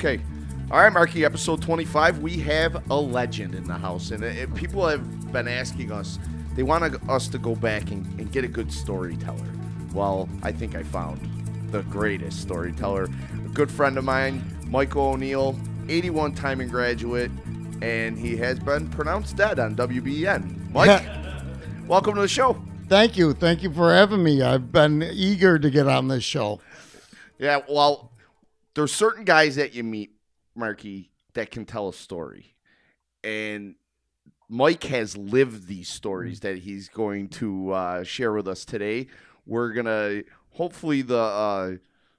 Okay. All right, Marky, episode 25. We have a legend in the house. And uh, people have been asking us, they want us to go back and, and get a good storyteller. Well, I think I found the greatest storyteller. A good friend of mine, Michael O'Neill, 81 Timon graduate, and he has been pronounced dead on WBEN. Mike, welcome to the show. Thank you. Thank you for having me. I've been eager to get on this show. Yeah, well, there's certain guys that you meet, Marky, that can tell a story. And Mike has lived these stories that he's going to uh, share with us today. We're gonna hopefully the uh,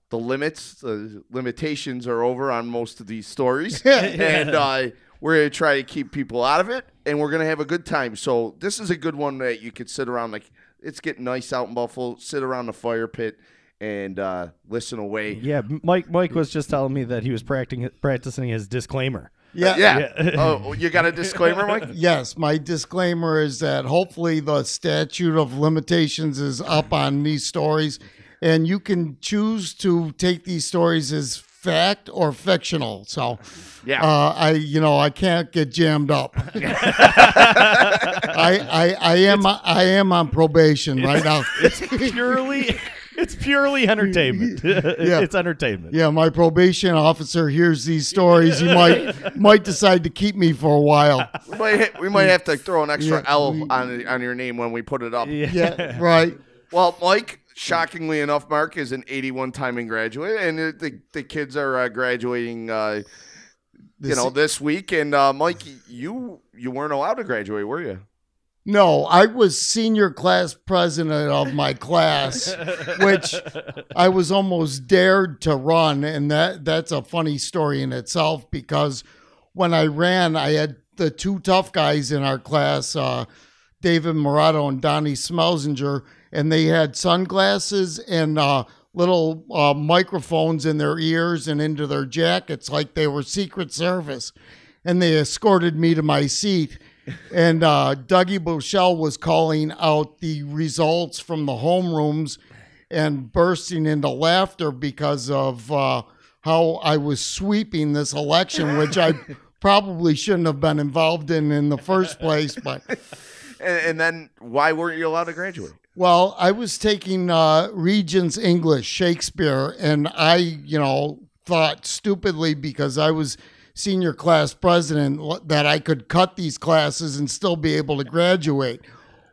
the limits, the limitations are over on most of these stories, and uh, we're gonna try to keep people out of it, and we're gonna have a good time. So this is a good one that you could sit around like it's getting nice out in Buffalo. Sit around the fire pit and uh, listen away. Yeah, Mike. Mike was just telling me that he was practicing practicing his disclaimer. Yeah. Yeah. Yeah. oh, you got a disclaimer, Mike? Yes, my disclaimer is that hopefully the statute of limitations is up on these stories, and you can choose to take these stories as fact or fictional. So, Yeah. uh, I you know I can't get jammed up. I, I I am I am on probation right now. It's purely, it's purely entertainment. yeah. It's entertainment. Yeah, my probation officer hears these stories. He might might decide to keep me for a while. we, might, we might have to throw an extra Yeah, L we- on on your name when we put it up. Yeah, right. Well, Mike, shockingly enough, Mark is an 81 Timon graduate, and the, the, the kids are uh, graduating, uh, you This- know, this week. And uh, Mike, you you weren't allowed to graduate, were you? No, I was senior class president of my class, which I was almost dared to run, and that that's a funny story in itself because when I ran, I had the two tough guys in our class, uh, David Morato and Donnie Smelzinger, and they had sunglasses and uh, little uh, microphones in their ears and into their jackets like they were Secret Service, and they escorted me to my seat and uh, Dougie Bushell was calling out the results from the homerooms and bursting into laughter because of uh, how I was sweeping this election, which I probably shouldn't have been involved in in the first place. But And, and then why weren't you allowed to graduate? well, I was taking uh, Regents English, Shakespeare, and I, you know, thought stupidly because I was senior class president that I could cut these classes and still be able to graduate.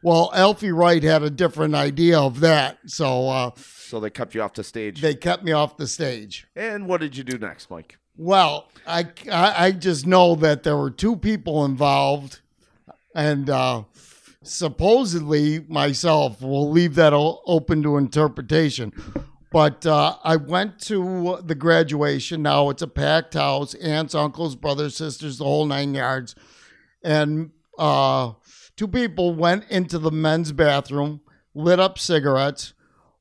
Well, Alfie Wright had a different idea of that, so uh, So they kept you off the stage. they kept me off the stage. and what did you do next, Mike? Well, I, I I just know that there were two people involved, and uh, supposedly myself. We'll leave that o- open to interpretation. But uh, I went to the graduation. Now it's a packed house, aunts, uncles, brothers, sisters, the whole nine yards. And uh, two people went into the men's bathroom, lit up cigarettes,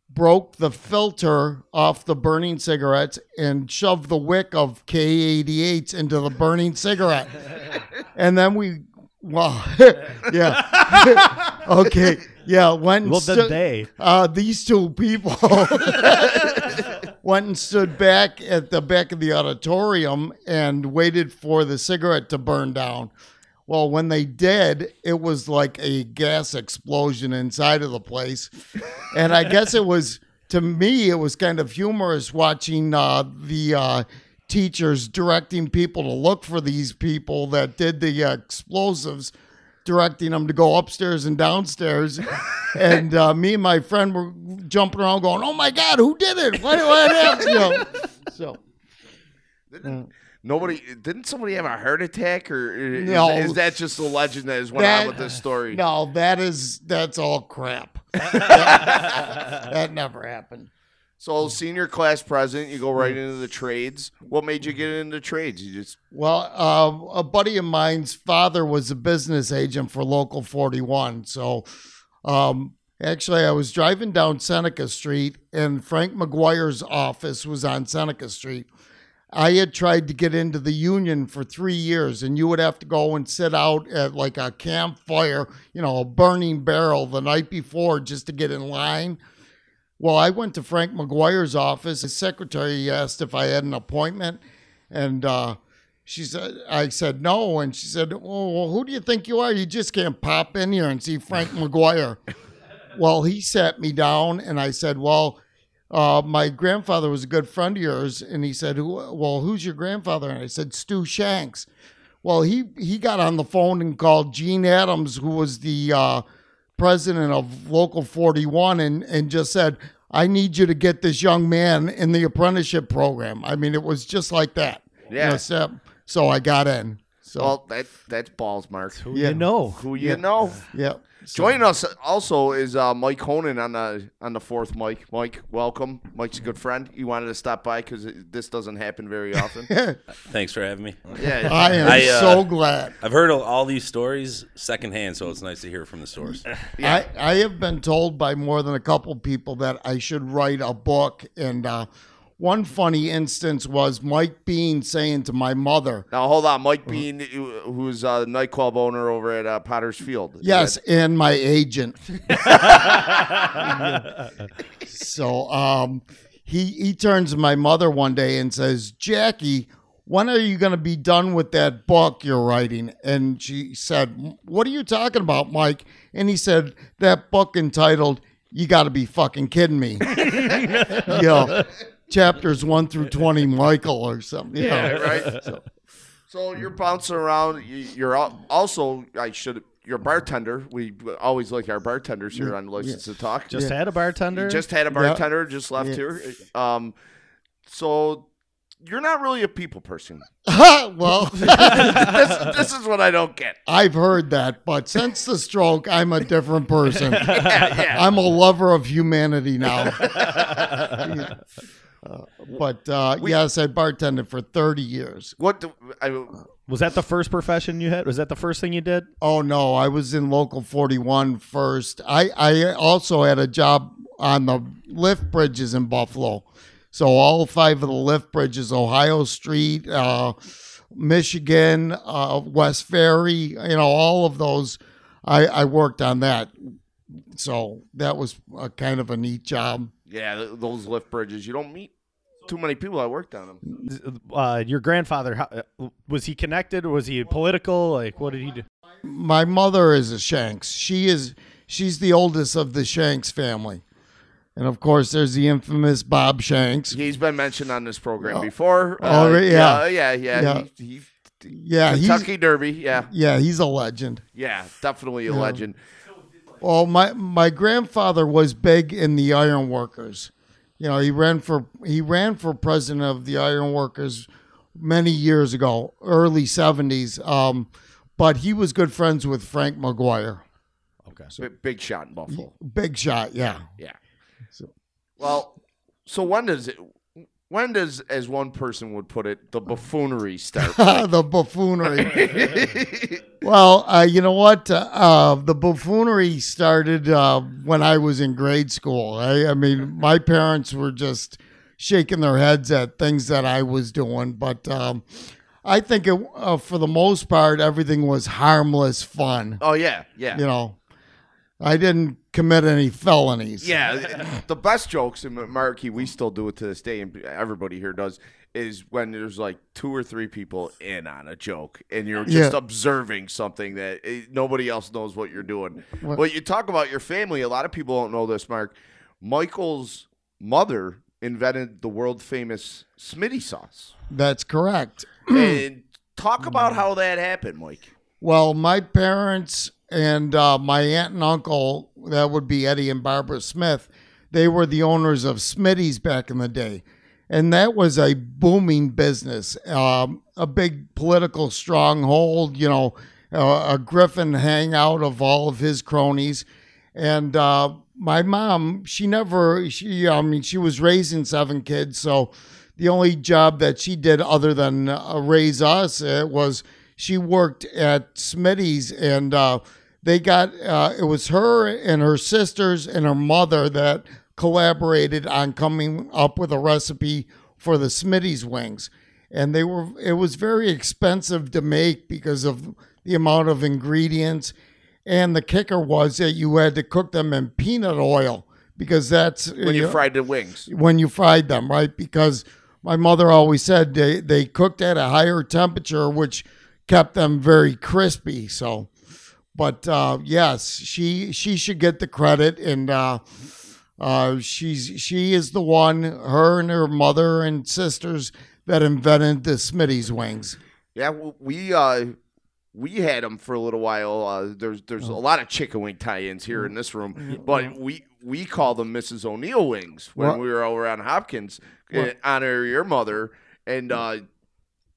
broke the filter off the burning cigarettes, and shoved the wick of K88s into the burning cigarette. and then we, well, yeah. okay. Yeah. And Well, stu- they? uh, these two people went and stood back at the back of the auditorium and waited for the cigarette to burn down. Well, when they did, it was like a gas explosion inside of the place. And I guess it was, to me, it was kind of humorous watching uh, the uh, teachers directing people to look for these people that did the uh, explosives directing them to go upstairs and downstairs. and uh, me and my friend were jumping around going, oh my God, who did it? What, what happened? You know, so, Didn't, nobody didn't somebody have a heart attack, or is, No. is that just a legend that has went That- on with this story? no, that is, that's all crap. that, that never happened. So senior class president, you go right into the trades. What made you get into trades? You just Well, uh, a buddy of mine's father was a business agent for Local 41. So, um, actually, I was driving down Seneca Street, and Frank McGuire's office was on Seneca Street. I had tried to get into the union for three years, and you would have to go and sit out at like a campfire, you know, a burning barrel the night before just to get in line. Well, I went to Frank McGuire's office. His secretary asked if I had an appointment, And uh, she said, I said no, and she said, "Oh, well, who do you think you are? You just can't pop in here and see Frank McGuire." well, he sat me down, and I said, "Well." Uh, my grandfather was a good friend of yours, and he said, Who, "Well, who's your grandfather?" And I said, "Stu Shanks." Well, he he got on the phone and called Gene Adams, who was the uh, president of Local 41, and and just said, "I need you to get this young man in the apprenticeship program." I mean, it was just like that. You Yeah. know, so, so I got in. So Well, that that's balls, Mark. Who Yeah. you know? Who you Yeah. know? yeah. So- Joining us also is uh, Mike Honan on the on the fourth mic. Mike, welcome. Mike's a good friend. He wanted to stop by because this doesn't happen very often. Thanks for having me. yeah, I am I, uh, so glad. I've heard all these stories secondhand, so it's nice to hear from the source. yeah. I, I have been told by more than a couple people that I should write a book. And uh, one funny instance was Mike Bean saying to my mother, Now hold on, Mike Uh-huh. Bean, who's a nightclub owner over at uh, Potter's Field. Yes, and my agent. so um, he he turns to my mother one day and says, "Jackie, when are you going to be done with that book you're writing?" And she said, "What are you talking about, Mike?" And he said, "That book entitled." You got to be fucking kidding me. you know, chapters one through 20, Michael, or something. you Yeah, know. right. So, so you're bouncing around. You- You're also I should you're a bartender. We always like our bartenders here on License to Talk. Just Yeah. had a bartender. You just had a bartender just left here. Um, so you're not really a people person. well, this, this is what I don't get. I've heard that, but since the stroke, I'm a different person. Yeah, yeah. I'm a lover of humanity now. Uh, but uh, yes, I bartended for 30 years. What do, I, was that the first profession you had? Was that the first thing you did? Oh no, I was in local 41 first. I, I also had a job on the lift bridges in Buffalo. So all five of the lift bridges, Ohio Street, uh, Michigan, uh, West Ferry, you know, all of those, I, I worked on that. So that was a kind of a neat job. Yeah, those lift bridges. You don't meet too many people that worked on them. Uh, your grandfather how, uh, was he connected? or Was he political? Like, what did he do? My mother is a Shanks. She is she's the oldest of the Shanks family. And of course there's the infamous Bob Shanks. He's been mentioned on this program before. Oh, re- yeah. yeah, yeah, Yeah. He, he, Yeah, he's Kentucky Derby. Yeah, yeah, he's a legend. yeah, definitely a legend. Well, my my grandfather was big in the iron workers. You know, he ran for he ran for president of the iron workers many years ago, early seventies. Um, but he was good friends with Frank McGuire. Okay. Big, big shot in Buffalo. Big shot, yeah. Yeah. So- Well, so when does it? When does, as one person would put it, the buffoonery start? the buffoonery. well, uh, you know what? Uh, uh, the buffoonery started uh, when I was in grade school. I, I mean, my parents were just shaking their heads at things that I was doing, but um, I think it, uh, for the most part, everything was harmless fun. oh yeah, yeah. You know, I didn't commit any felonies. Yeah, the best jokes in Marky, we still do it to this day, and everybody here does, is when there's like two or three people in on a joke, and you're just Yeah. observing something that eh, nobody else knows what you're doing. What- But you talk about your family. A lot of people don't know this, Mark. Michael's mother invented the world famous Smitty sauce, That's correct. and talk about how that happened, Mike. Well, my parents and uh, my aunt and uncle, that would be Eddie and Barbara Smith, they were the owners of Smitty's back in the day. And that was a booming business, um, a big political stronghold, you know, a Griffin hangout of all of his cronies. And uh, my mom, she never, she, I mean, she was raising seven kids. So the only job that she did other than uh, raise us uh, was she worked at Smitty's and uh, they got, uh, it was her and her sisters and her mother that collaborated on coming up with a recipe for the Smitty's wings. And they were, it was very expensive to make because of the amount of ingredients. And the kicker was that you had to cook them in peanut oil because that's When you know, fried the wings, when you fried them, right? Because my mother always said they, they cooked at a higher temperature, which kept them very crispy. So, but uh, yes, she she should get the credit, and uh, uh, she's she is the one, her and her mother and sisters that invented the Smitty's wings. Yeah, we uh, we had them for a little while. Uh, there's there's a lot of chicken wing tie-ins here in this room, but we we call them Mrs. O'Neill wings when What? we were over on Hopkins in honor of your mother. And uh,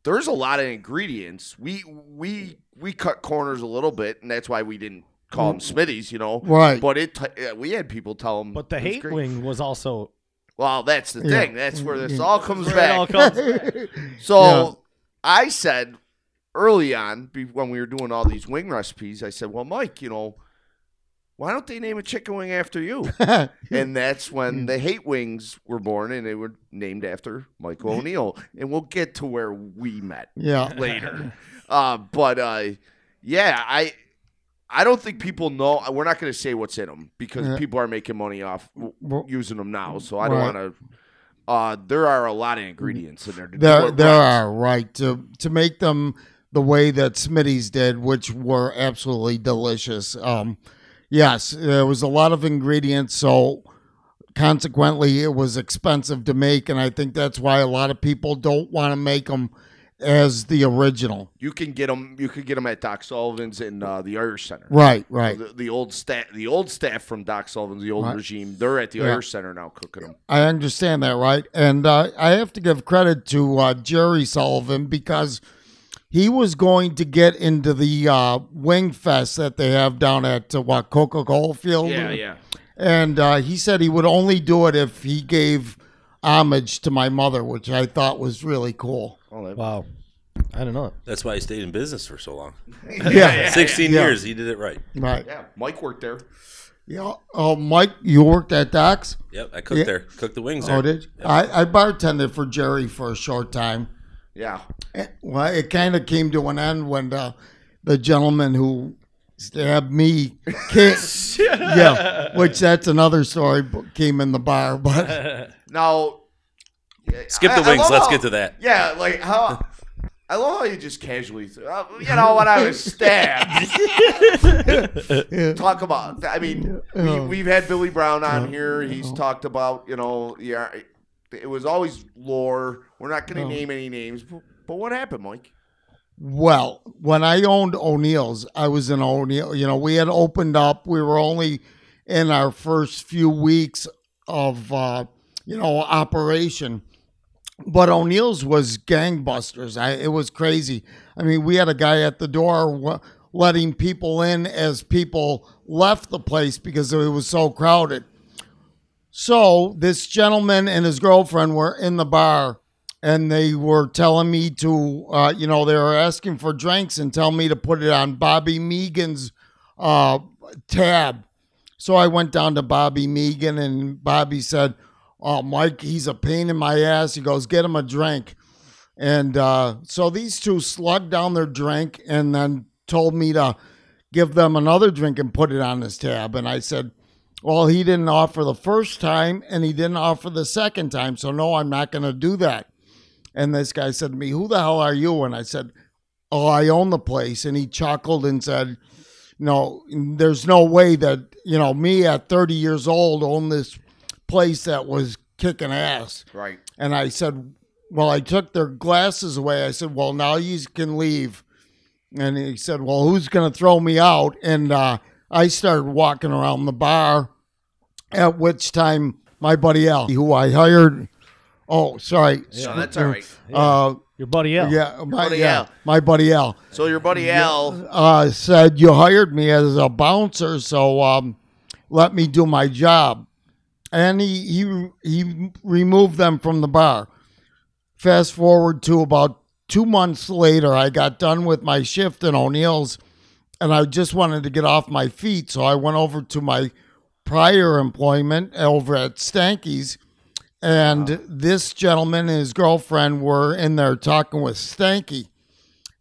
there's a lot of ingredients. We we we cut corners a little bit, and that's why we didn't call them Smitty's. You know, Right. But it t- uh, we had people tell them. But the hate wing was also Well, that's the Yeah. thing. That's where this all comes where back. it all comes. So Yeah. I said early on when we were doing all these wing recipes, I said, "Well, Mike, you know, why don't they name a chicken wing after you?" and that's when the hate wings were born, and they were named after Michael O'Neill. And we'll get to where we met yeah. later. Uh, but uh, yeah, I. I don't think people know. We're not going to say what's in them because Yeah. people are making money off using them now. So I don't Right. want to. Uh, there are a lot of ingredients in there. There, there right. are, right to to make them the way that Smitty's did, which were absolutely delicious. Um, yes, there was a lot of ingredients, so consequently, it was expensive to make, and I think that's why a lot of people don't want to make them as the original. You can get them. You can get them at Doc Sullivan's in uh, the Irish Center. Right, right. The, the old staff, the old staff from Doc Sullivan's, the old Right. regime. They're at the Yeah. Irish Center now cooking them. I understand that, right? And uh, I have to give credit to uh, Jerry Sullivan because he was going to get into the uh, wing fest that they have down at uh, what Coca Cola Field. yeah. And uh, he said he would only do it if he gave homage to my mother, which I thought was really cool. Oh, wow. I don't know. That's why he stayed in business for so long. Yeah, 16 yeah. years, he did it right. right. yeah. Mike worked there. Yeah. Oh, Mike, you worked at Doc's? Yep, I cooked Yeah. there. Cooked the wings there. Oh, did you? I, I bartended for Jerry for a short time. Yeah. Eh, Well, it kind of came to an end when the, the gentleman who stabbed me came, yeah, which that's another story, came in the bar. But Now, Skip the I- I wings. love Let's how- get to that. Yeah, like how. I love how you just casually, th- uh, you know, when I was stabbed. Talk about. I mean, we, we've had Billy Brown on here. He's talked about, you know, yeah, it was always lore. We're not going to name any names, but, but what happened, Mike? well, when I owned O'Neill's, I was in O'Neill. You know, we had opened up. We were only in our first few weeks of uh, you know operation. But O'Neill's was gangbusters. I, it was crazy. I mean, we had a guy at the door w- letting people in as people left the place because it was so crowded. So this gentleman and his girlfriend were in the bar, and they were telling me to, uh, you know, they were asking for drinks and tell me to put it on Bobby Megan's uh, tab. So I went down to Bobby Megan, and Bobby said, "Oh, Mike, he's a pain in my ass." He goes, "Get him a drink." And uh, so these two slugged down their drink and then told me to give them another drink and put it on his tab. And I said, Well, he didn't offer the first time and he didn't offer the second time. So, no, I'm not going to do that. And this guy said to me, Who the hell are you? And I said, Oh, I own the place. And he chuckled and said, No, there's no way that, you know, me at 30 years old own this place that was kicking ass. Right. And I said, Well, I took their glasses away. I said, Well, now you can leave. And he said, Well, who's going to throw me out? And uh, I started walking around the bar, at which time my buddy Al, who I hired, oh, sorry. So that's all right. Uh, Your buddy L. yeah, my, Buddy yeah, Al. my buddy Al So your buddy Al, uh, said, You hired me as a bouncer, so um, let me do my job. And he, he, he removed them from the bar. Fast forward to about two months later, I got done with my shift in O'Neill's and I just wanted to get off my feet. So I went over to my prior employment over at Stanky's. And this gentleman and his girlfriend were in there talking with Stanky.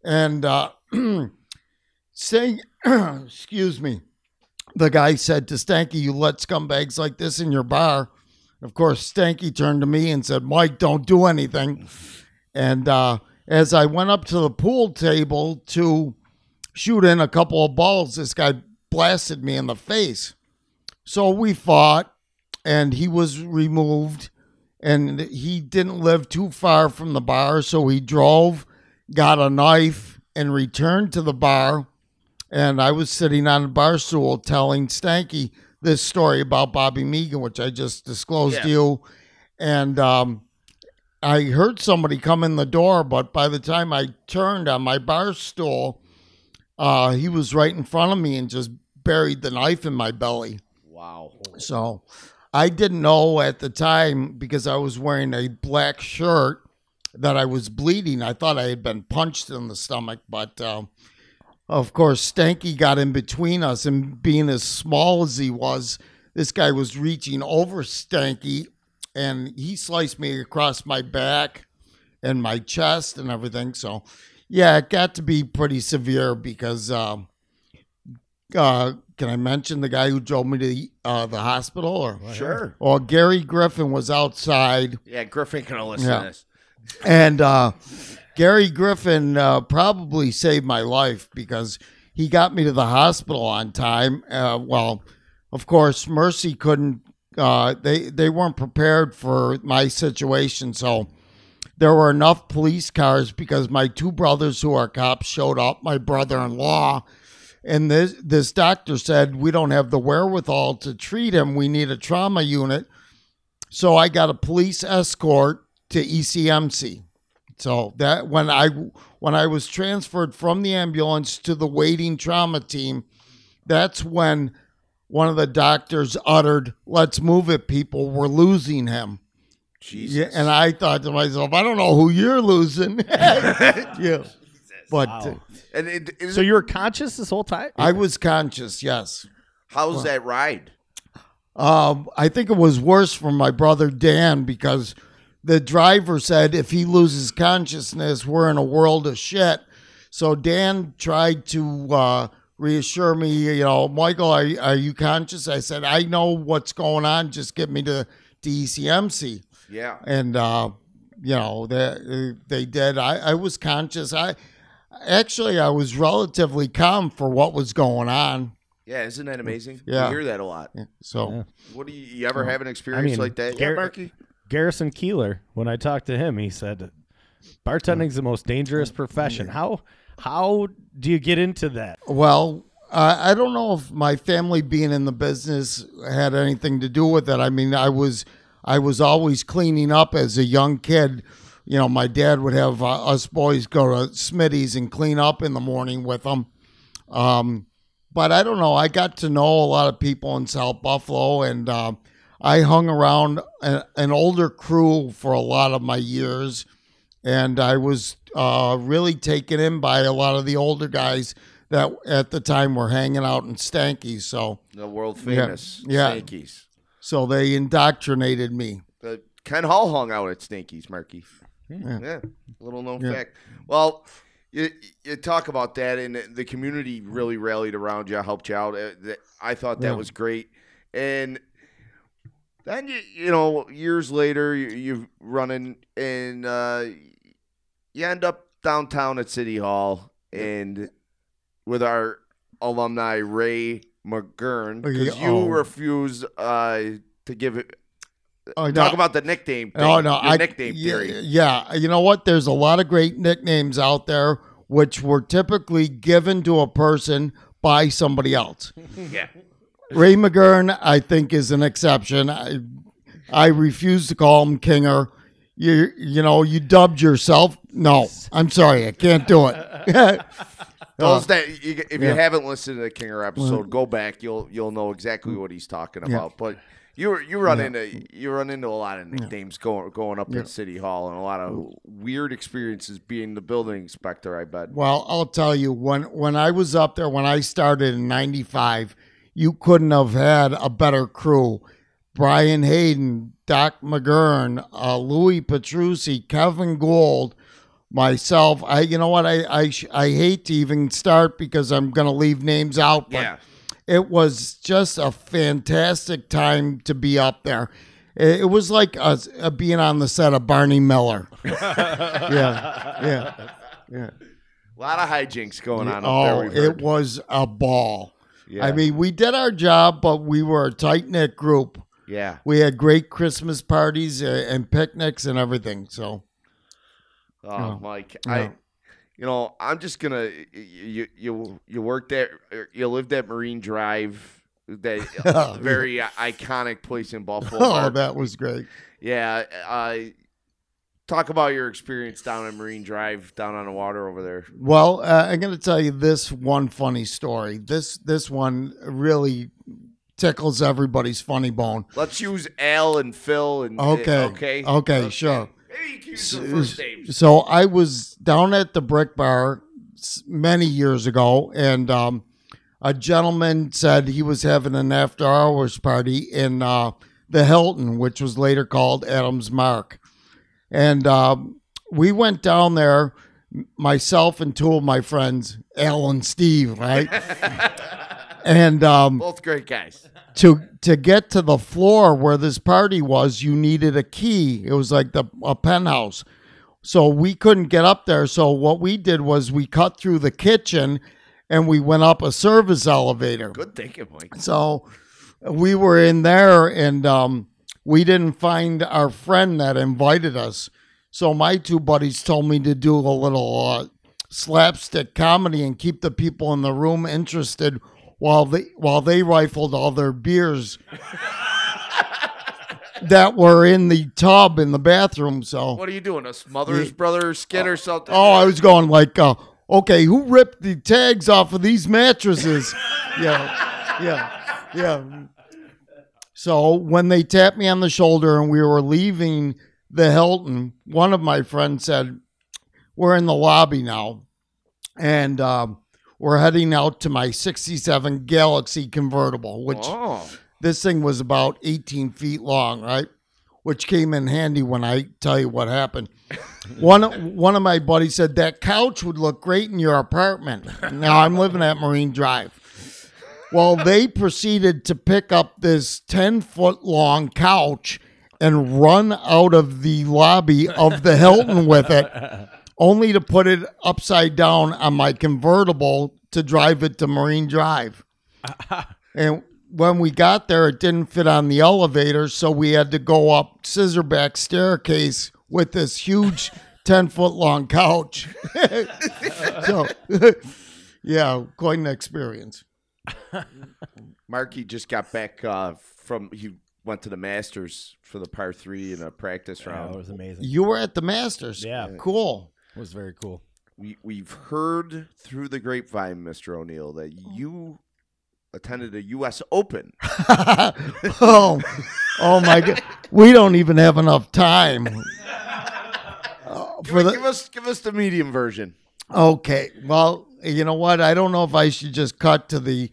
And uh, saying, excuse me, the guy said to Stanky, You let scumbags like this in your bar. Of course, Stanky turned to me and said, Mike, don't do anything. And uh, as I went up to the pool table to shoot in a couple of balls, this guy blasted me in the face. So we fought, and he was removed. And he didn't live too far from the bar, so he drove, got a knife, and returned to the bar. And I was sitting on a bar stool telling Stanky this story about Bobby Megan, which I just disclosed Yeah. to you. And um, I heard somebody come in the door, but by the time I turned on my bar stool, uh, he was right in front of me and just buried the knife in my belly. Wow. So I didn't know at the time because I was wearing a black shirt that I was bleeding. I thought I had been punched in the stomach, but uh, of course, Stanky got in between us, and being as small as he was, this guy was reaching over Stanky, and he sliced me across my back and my chest and everything. So, yeah, it got to be pretty severe because. Um, uh, can I mention the guy who drove me to the, uh, the hospital? Or Sure. well, Gary Griffin was outside, Yeah, Griffin can listen Yeah. to this. and uh, Gary Griffin uh, probably saved my life because he got me to the hospital on time. Uh, well, of course, Mercy couldn't. Uh, they they weren't prepared for my situation, so there were enough police cars because my two brothers who are cops showed up. My brother-in-law. And this this doctor said we don't have the wherewithal to treat him. We need a trauma unit. So I got a police escort to ECMC. So that when I when I was transferred from the ambulance to the waiting trauma team, that's when one of the doctors uttered, "Let's move it, people. We're losing him." Jesus. Yeah, and I thought to myself, I don't know who you're losing. yeah, but uh, And it, it, So you were conscious this whole time? I was conscious. Yes. how's that ride? Um, I think it was worse for my brother Dan because the driver said if he loses consciousness, we're in a world of shit. So Dan tried to uh, reassure me, you know, Michael, are, are you conscious? I said, I know what's going on. Just get me to, to ECMC. Yeah. And, uh, you know, they, they did. I, I was conscious. I actually, I was relatively calm for what was going on. Yeah, isn't that amazing? Yeah. You hear that a lot. So, Yeah. What do you, you ever have an experience mean, like that? Gar- yeah, Marky? Garrison Keeler, when I talked to him, he said bartending's the most dangerous profession. How how do you get into that? Well, I I don't know if my family being in the business had anything to do with it. I mean, I was I was always cleaning up as a young kid. You know, my dad would have uh, us boys go to Smitty's and clean up in the morning with them. Um, but I don't know. I got to know a lot of people in South Buffalo, and uh, I hung around a, an older crew for a lot of my years, and I was uh, really taken in by a lot of the older guys that at the time were hanging out in Stanky. So, The world famous Yeah. Stanky's. so they indoctrinated me. Ken Hall hung out at Stinky's, Marky. Yeah. Little known Yeah. fact. Well, you, you talk about that, and the community really rallied around you, helped you out. Uh, I thought that Yeah. was great. And then, you, you know, years later, you, you running and uh, you end up downtown at City Hall and with our alumni, Ray McGurn, because you Oh. refused uh, to give it. Oh, Talk no. about the nickname. Thing, Oh no, your I nickname yeah, theory. Yeah, you know what? There's a lot of great nicknames out there which were typically given to a person by somebody else. Yeah. Ray McGurn, I think, is an exception. I, I refuse to call him Kinger. You, you know, you dubbed yourself. No, I'm sorry, I can't do it. Those uh, that you, if you Yeah. haven't listened to the Kinger episode, go back. You'll you'll know exactly what he's talking about. But you you run into you run into a lot of nicknames going going up in City Hall and a lot of weird experiences being the building inspector. I bet. Well, I'll tell you when when I was up there when I started in '95, you couldn't have had a better crew. Brian Hayden, Doc McGurn, uh, Louis Petrucci, Kevin Gould, myself. I, you know what? I I, sh- I hate to even start because I'm going to leave names out. But Yeah. It was just a fantastic time to be up there. It, it was like us uh, being on the set of Barney Miller. yeah, yeah, yeah. A lot of hijinks going on up Oh, there. it was a ball. Yeah. I mean, we did our job, but we were a tight knit group. yeah. We had great Christmas parties uh, and picnics and everything. So, Oh, No. Mike, No. I, you know, I'm just gonna you you you worked at you lived at Marine Drive, that Oh, very iconic place in Buffalo. oh, that was great. yeah, uh, talk about your experience down at Marine Drive, down on the water over there. Well, uh, I'm going to tell you this one funny story. This this one really tickles everybody's funny bone. Let's use Al and Phil and Okay. okay, Okay, sure. Maybe you can use their first names. So I was down at the Brick Bar many years ago, and um, a gentleman said he was having an after hours party in uh, the Hilton, which was later called Adams Mark. And um, we went down there, myself and two of my friends, Al and Steve, right? and um, Both great guys. to to get to the floor where this party was, you needed a key. It was like the a penthouse. So we couldn't get up there. So what we did was we cut through the kitchen and we went up a service elevator. Good thinking, Mike. So we were in there and um, we didn't find our friend that invited us. So my two buddies told me to do a little uh, slapstick comedy and keep the people in the room interested while they while they rifled all their beers that were in the tub in the bathroom. So What are you doing? A Smothers Brothers skit or something? Oh, I was going like, uh, okay, who ripped the tags off of these mattresses? yeah, yeah, yeah. So when they tapped me on the shoulder and we were leaving the Hilton, one of my friends said, "We're in the lobby now, and um, we're heading out to my '67 Galaxie convertible, which." Oh, this thing was about 18 feet long, right? Which came in handy when I tell you what happened. one one of my buddies said that couch would look great in your apartment. Now I'm living at Marine Drive. Well, they proceeded to pick up this 10 foot long couch and run out of the lobby of the Hilton with it, only to put it upside down on my convertible to drive it to Marine Drive. And when we got there, it didn't fit on the elevator, so we had to go up scissorback staircase with this huge 10 foot long couch. so, yeah, quite an experience. Marky just got back uh, from he went to the Masters for the par three in a practice Oh, round. it was amazing. You were at the Masters. Yeah. Cool. It was very cool. we we've heard through the grapevine, Mister O'Neill, that you attended a U.S. Open. oh, oh my God. We don't even have enough time. Uh, for the, give us give us the medium version. Okay. Well, you know what? I don't know if I should just cut to the,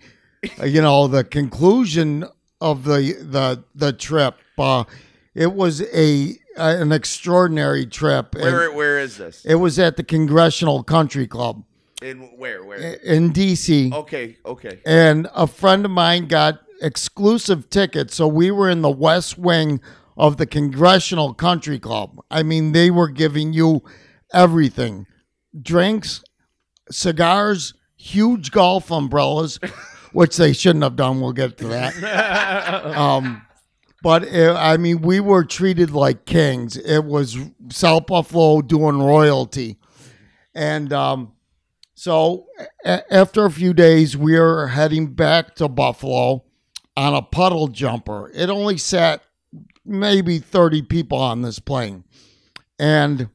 uh, you know, the conclusion of the the the trip. Uh, it was a an extraordinary trip. and Where where is this? it was at the Congressional Country Club In where where? in D.C. Okay, okay. and a friend of mine got exclusive tickets. So we were in the west wing of the Congressional Country Club. I mean, they were giving you everything drinks, cigars, huge golf umbrellas, which they shouldn't have done. We'll get to that. um, but uh I mean, we were treated like kings. It was South Buffalo doing royalty. And um, so a- after a few days, we were heading back to Buffalo on a puddle jumper. It only sat maybe 30 people on this plane. And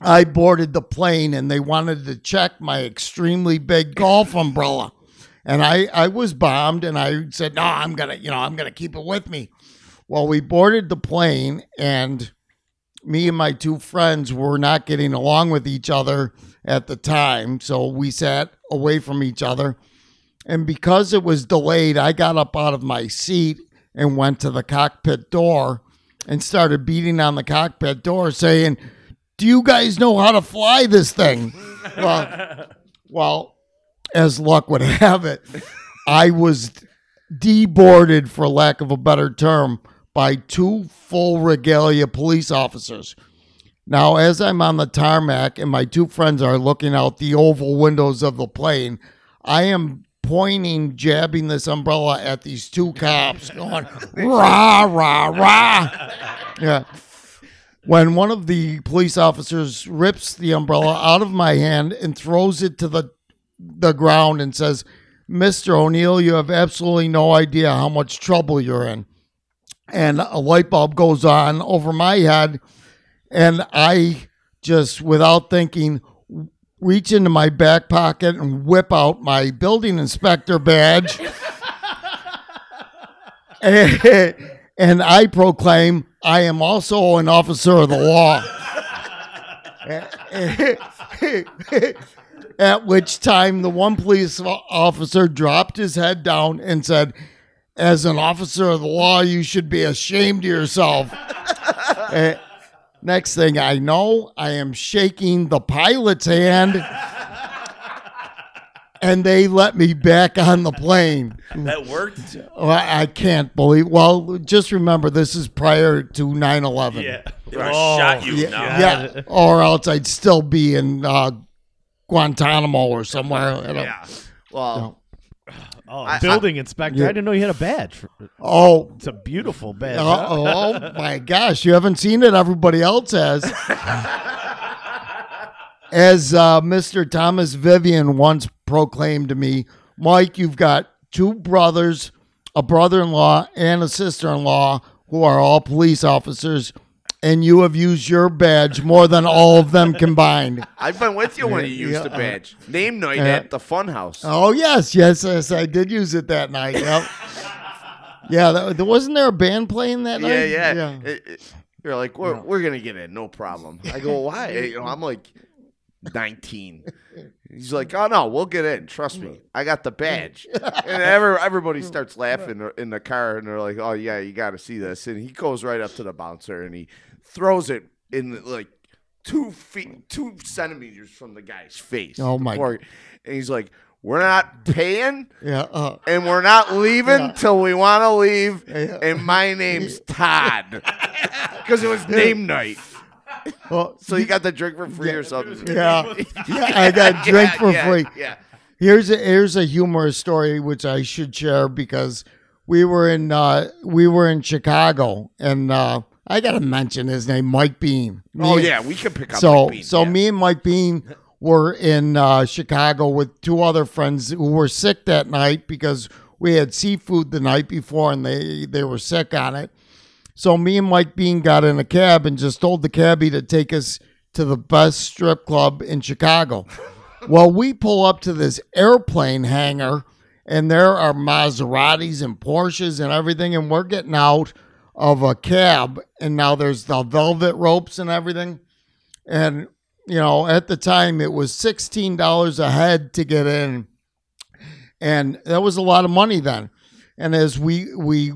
I boarded the plane and they wanted to check my extremely big golf umbrella. And I, I was bombed and I said, no, I'm going to, you know, I'm going to keep it with me. Well, we boarded the plane and me and my two friends were not getting along with each other at the time. So we sat away from each other. And because it was delayed, I got up out of my seat and went to the cockpit door and started beating on the cockpit door saying, Do you guys know how to fly this thing? well, well, as luck would have it, I was deboarded, for lack of a better term, by two full regalia police officers. Now, as I'm on the tarmac and my two friends are looking out the oval windows of the plane, I am pointing, jabbing this umbrella at these two cops, going, rah, rah, rah. Yeah. When one of the police officers rips the umbrella out of my hand and throws it to the the ground and says, Mr. O'Neill, you have absolutely no idea how much trouble you're in. And a light bulb goes on over my head, and I just, without thinking, reach into my back pocket and whip out my building inspector badge. and, and I proclaim, I am also an officer of the law. At which time the one police officer dropped his head down and said, As an officer of the law, you should be ashamed of yourself. Next thing I know, I am shaking the pilot's hand. And they let me back on the plane. That worked. Well, I can't believe. Well, just remember, this is prior to 9 11. Yeah. They would have shot you. Yeah, now. yeah, or else I'd still be in uh, Guantanamo or somewhere. Yeah. Well, Oh, I- building inspector. Yeah. I didn't know you had a badge. For, Oh, it's a beautiful badge. uh, huh? oh my gosh, you haven't seen it. Everybody else has. As uh, Mr. Thomas Vivian once proclaimed to me, Mike, you've got two brothers, a brother in law, and a sister in law who are all police officers, and you have used your badge more than all of them combined. I've been with you when you used Yeah. the badge. Name night Yeah. at the Funhouse. Oh yes, yes, yes, I did use it that night. Yep. yeah, that, there wasn't there a band playing that yeah, night? yeah. It- it- you're like, we're, we're gonna get in, no problem. I go, why? You know, I'm like, 19. He's like, oh no, we'll get in. Trust me, I got the badge. And every, everybody starts laughing in the car, and they're like, oh yeah, you got to see this. And he goes right up to the bouncer and he throws it in like two feet, two centimeters from the guy's face. Oh, my- before- And he's like, we're not paying Yeah. Uh, and we're not leaving Yeah. till we want to leave. Yeah. And my name's Todd because it was name night. well, So you got the drink for free or something? yeah, yeah, I got drink Yeah, for yeah, free. Yeah. Here's a here's a humorous story which I should share because we were in uh, we were in Chicago and uh, I got to mention his name, Mike Bean. Oh Me- yeah, we can pick up. So Mike Bean, so yeah. me and Mike Bean were in uh, Chicago with two other friends who were sick that night because we had seafood the night before and they they were sick on it. So me and Mike Bean got in a cab and just told the cabbie to take us to the best strip club in Chicago. well, we pull up to this airplane hangar and there are Maseratis and Porsches and everything and we're getting out of a cab and now there's the velvet ropes and everything. And you know, at the time it was sixteen dollars a head to get in, and that was a lot of money then. And as we we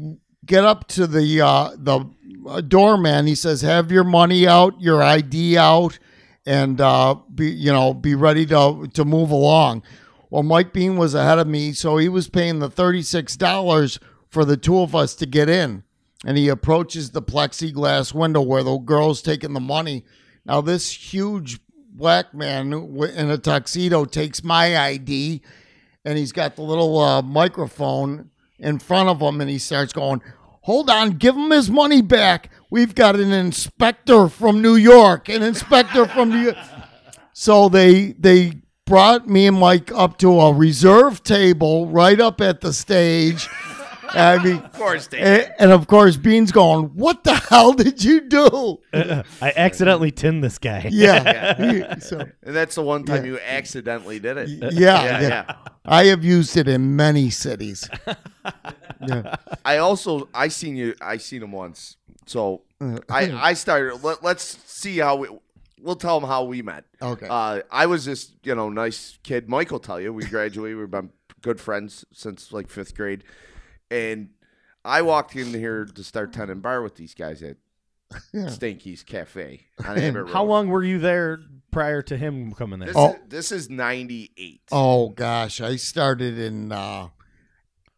get up to the uh, the uh, doorman, he says, "Have your money out, your ID out, and uh, be you know be ready to to move along." Well, Mike Bean was ahead of me, so he was paying the thirty six dollars for the two of us to get in. And he approaches the plexiglass window where the girl's taking the money. Now, this huge black man in a tuxedo takes my ID and he's got the little uh, microphone in front of him and he starts going, Hold on, give him his money back. We've got an inspector from New York, an inspector from New York. So they they brought me and Mike up to a reserve table right up at the stage. I mean, Of course, they. and, and of course, Bean's going, What the hell did you do? I accidentally tinned this guy. Yeah. so, and that's the one time Yeah. you accidentally did it. yeah, yeah, yeah, yeah. I have used it in many cities. yeah. I also I seen you. I seen him once. So I I started. Let, let's see how we. We'll tell him how we met. Okay. Uh, I was just you know nice kid. Mike will tell you. We graduated. We've been good friends since like fifth grade, and I walked in here to start tending bar with these guys at Yeah. Stanky's Cafe on Abbott How long were you there prior to him coming there? This, Oh. is, this is ninety eight. Oh gosh, I started in uh,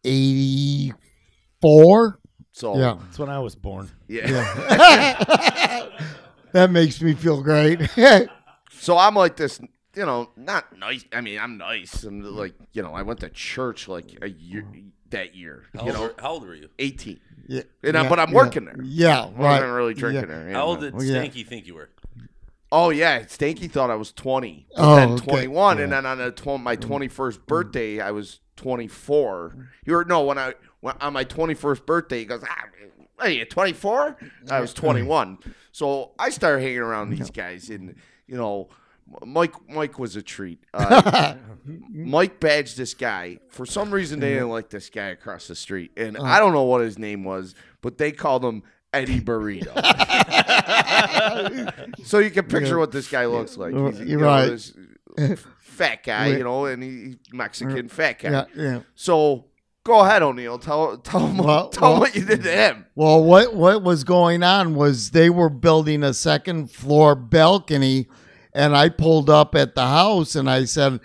'84, So Yeah. That's when I was born. yeah. that makes me feel great. So I'm like this, you know, not nice. I mean, I'm nice. I'm like, you know, I went to church like a year that year. How You old, know, were, how old were you? 18. yeah, And I- but I'm yeah. working there. Yeah, I right. wasn't really drinking Yeah. there. How old yeah. did Oh, yeah. Stanky think you were? Oh yeah, Stanky thought I was 20. Oh, then okay. 21, and then on a tw- my mm. 21st mm. birthday, I was 24. You were no when I when, on my 21st birthday, he goes, ah, "What are you 24?" I was mm. 21. So I started hanging around these guys, and you know, Mike Mike was a treat. Uh, Mike badged this guy for some reason. They didn't like this guy across the street, and I don't know what his name was, but they called him Eddie Burrito. so you can picture what this guy looks like. He's, you You're know, right. this fat guy, you know, and he Mexican fat guy. Yeah, yeah. So go ahead, O'Neill. Tell tell him Well- tell well- what you did to him. Well, what what was going on was they were building a second floor balcony, and I pulled up at the house and I said,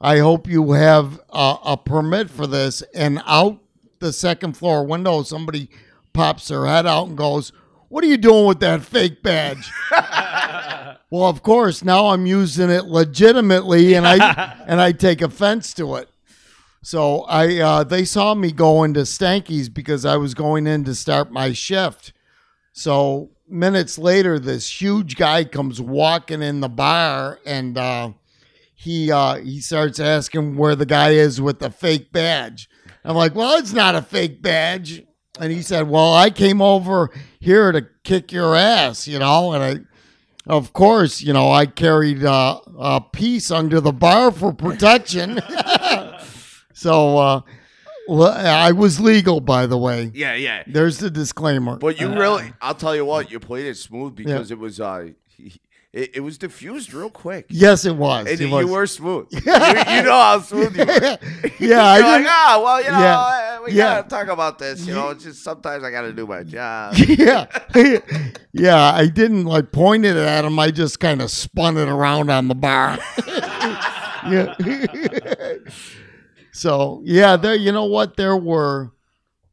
"I hope you have a, a permit for this." And out the second floor window, somebody pops their head out and goes, "What are you doing with that fake badge?" well, of course, now I'm using it legitimately, and I and I take offense to it. So I uh, they saw me go into Stanky's because I was going in to start my shift. So minutes later, this huge guy comes walking in the bar and uh, he uh, he starts asking where the guy is with the fake badge. I'm like, well, it's not a fake badge. And he said, well, I came over here to kick your ass, you know, and I. Of course, you know, I carried uh, a piece under the bar for protection. so uh, well, I was legal, by the way. Yeah, yeah. There's the disclaimer. But you really, I'll tell you what, you played it smooth because it was uh, it, it was diffused real quick. yes, it was. And It you was. were smooth. you, you know how smooth you were. yeah, I You're like, didn't. ah, well, you know, Yeah. uh, we Yeah. gotta talk about this. You know, it's just sometimes I gotta do my job. yeah, yeah. I didn't like point it at him. I just kind of spun it around on the bar. yeah. So yeah, there. You know what? There were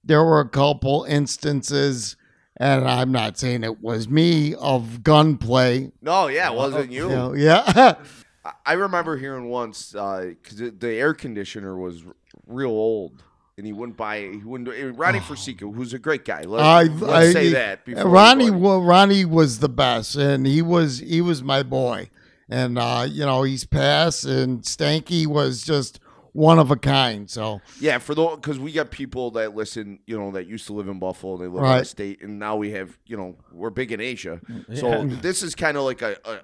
there were a couple instances, and I'm not saying it was me of gunplay. No, yeah, it wasn't you. You know, yeah. I- remember hearing once because the air conditioner was r- real old. And he wouldn't buy it. He wouldn't. do- Ronnie Forsica, who's a great guy. Let, I, let's I- say that. Before Ronnie, wa- Ronnie was the best, and he was he was my boy, and uh, you know he's passed, and Stanky was just one of a kind. So Yeah, for the because we got people that listen, you know, that used to live in Buffalo, they live Right. of state, and now we have, you know, we're big in Asia. So Yeah. this is kind of like a, a,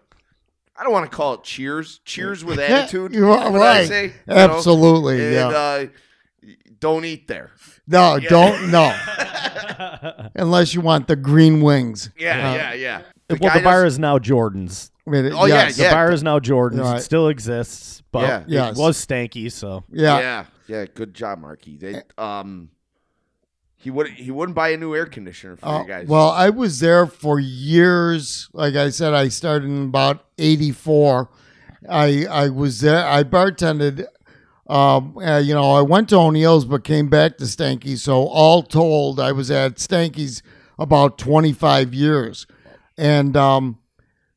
I don't want to call it cheers, cheers with attitude. You're right. say, you know? absolutely, And, yeah. uh, don't eat there. no, yeah. don't no, unless you want the green wings. Yeah, Uh, yeah, yeah. Well, the bar is now Jordan's. I mean, Oh, yeah, yes, The bar is now Jordan's. Right. It still exists, but Yeah. it Yes. was stanky. So yeah, yeah, yeah. Good job, Marky. They um, he would he wouldn't buy a new air conditioner for Uh, you guys. well, I was there for years. Like I said, I started in about '84. I I was there. I bartended. Um, uh, you know, I went to O'Neill's, but came back to Stanky. So all told, I was at Stanky's about 25 years, and um,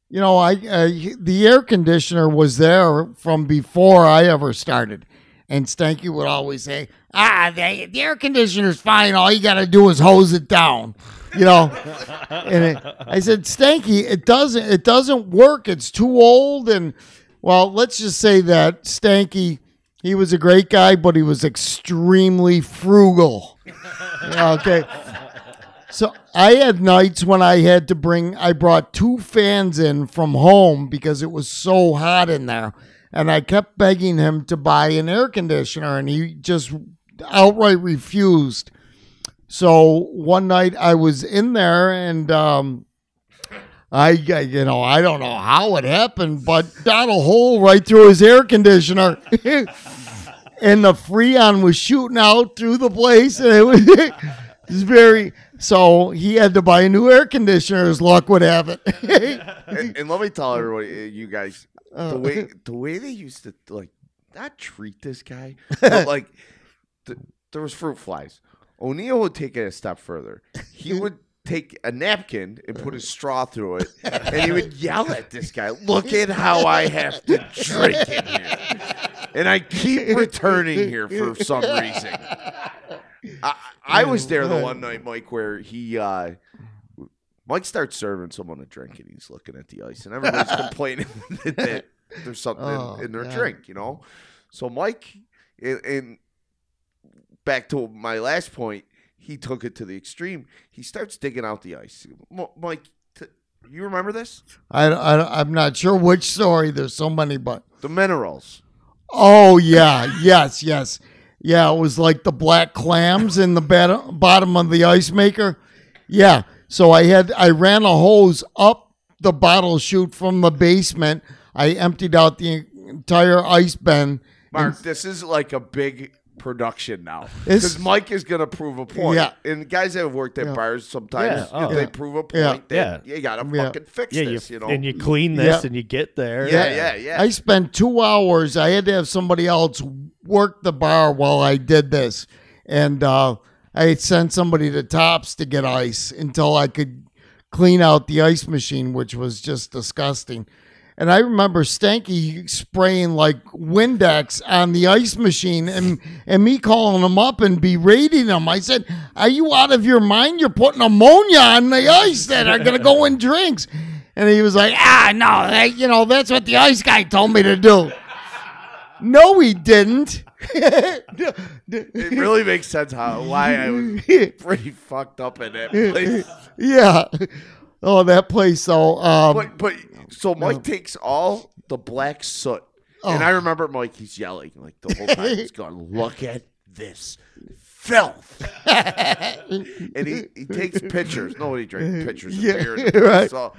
you know, I, the air conditioner was there from before I ever started. And Stanky would always say, "Ah, the, the air conditioner's fine. All you got to do is hose it down." You know, and it, I said, "Stanky, it doesn't. It doesn't work. It's too old." And well, let's just say that Stanky, he was a great guy, but he was extremely frugal. okay. So I had nights when I had to bring I brought two fans in from home because it was so hot in there. And I kept begging him to buy an air conditioner and he just outright refused. So one night I was in there and um I, you know, I don't know how it happened, but got a hole right through his air conditioner. and the freon was shooting out through the place and it was, it was very so he had to buy a new air conditioner as luck would have it and, and let me tell everybody, uh, you guys, Uh. the way the way they used to like not treat this guy, but like th- there was fruit flies O'Neill would take it a step further. He would take a napkin and put a straw through it, and he would yell at this guy, "Look at how I have to drink in here." And I keep returning here for some reason. I, I was there the one night, Mike, where he uh, Mike starts serving someone a drink, and he's looking at the ice, and everybody's complaining that there's something Oh, in, in their God. drink, you know. So Mike, and, and back to my last point, he took it to the extreme. He starts digging out the ice. M- Mike, t- you remember this? I, I, I'm not sure which story. There's so many, but The minerals. oh yeah, yes, yes, yeah. It was like the black clams in the bottom of the ice maker. Yeah. So I had I ran a hose up the bottle chute from the basement. I emptied out the entire ice bin. Mark, this is like a big production now because Mike is going to prove a point. Yeah. and guys that have worked at Yeah. bars sometimes, Yeah, oh. if they prove a point, Yeah. then Yeah. you got to Yeah. fucking fix Yeah, this. You know, and you clean this Yeah. and you get there. yeah, yeah, yeah. I spent two hours. I had to have somebody else work the bar while I did this, and uh, I had sent somebody to Tops to get ice until I could clean out the ice machine, which was just disgusting. And I remember Stanky spraying like Windex on the ice machine and, and me calling him up and berating him. I said, Are you out of your mind? You're putting ammonia on the ice that are going to go in drinks. And he was like, Ah, no, that, you know, that's what the ice guy told me to do. no, he didn't. It really makes sense how why I was pretty fucked up in that place. yeah. Oh, that place. So, um, But but so Mike takes all the black soot, and Oh. I remember Mike. He's yelling like the whole time. He's going, "Look at this filth!" and he, he takes pictures. Nobody drank pictures of Yeah, beer. right. So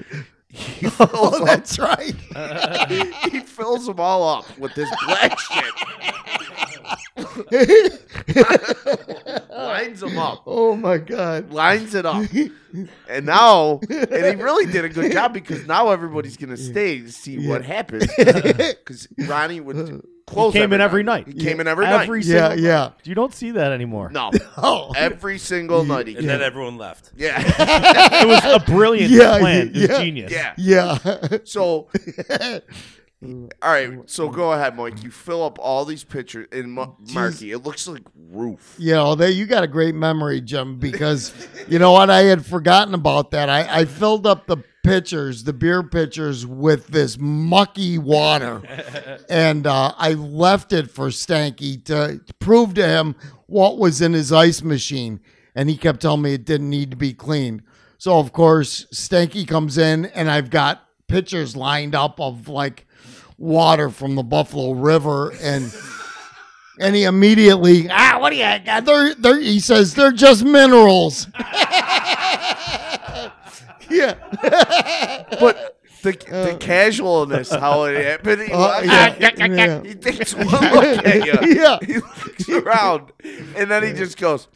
he fills, oh, up, that's right. he fills them all up with this black shit. Lines them up. oh my God. lines it up. And now, and he really did a good job because now everybody's going to stay to see what happens. Because Ronnie would uh, close. Came in every night. He came in every, Every night. Yeah, single yeah. You don't see that anymore. No, Oh, every single night. He And came. then everyone left. Yeah, It was a brilliant Yeah, plan. It was yeah. genius. yeah. yeah. So, all right. So go ahead, Mike. You fill up all these pictures in Ma- Marky. It looks like roof. You know, that you got a great memory, Jim, because you know what? I had forgotten about that. I, I filled up the pitchers, the beer pitchers, with this mucky water. and uh, I left it for Stanky to, to prove to him what was in his ice machine. And he kept telling me it didn't need to be cleaned. So, of course, Stanky comes in, and I've got pitchers lined up of like water from the Buffalo River. And. And he immediately, ah, what do you? got? They're, they're, he says they're just minerals. yeah, But the, the casualness, how it happened, he, Uh, walks- yeah, yeah. he takes one look at you. yeah, He looks around, and then he just goes,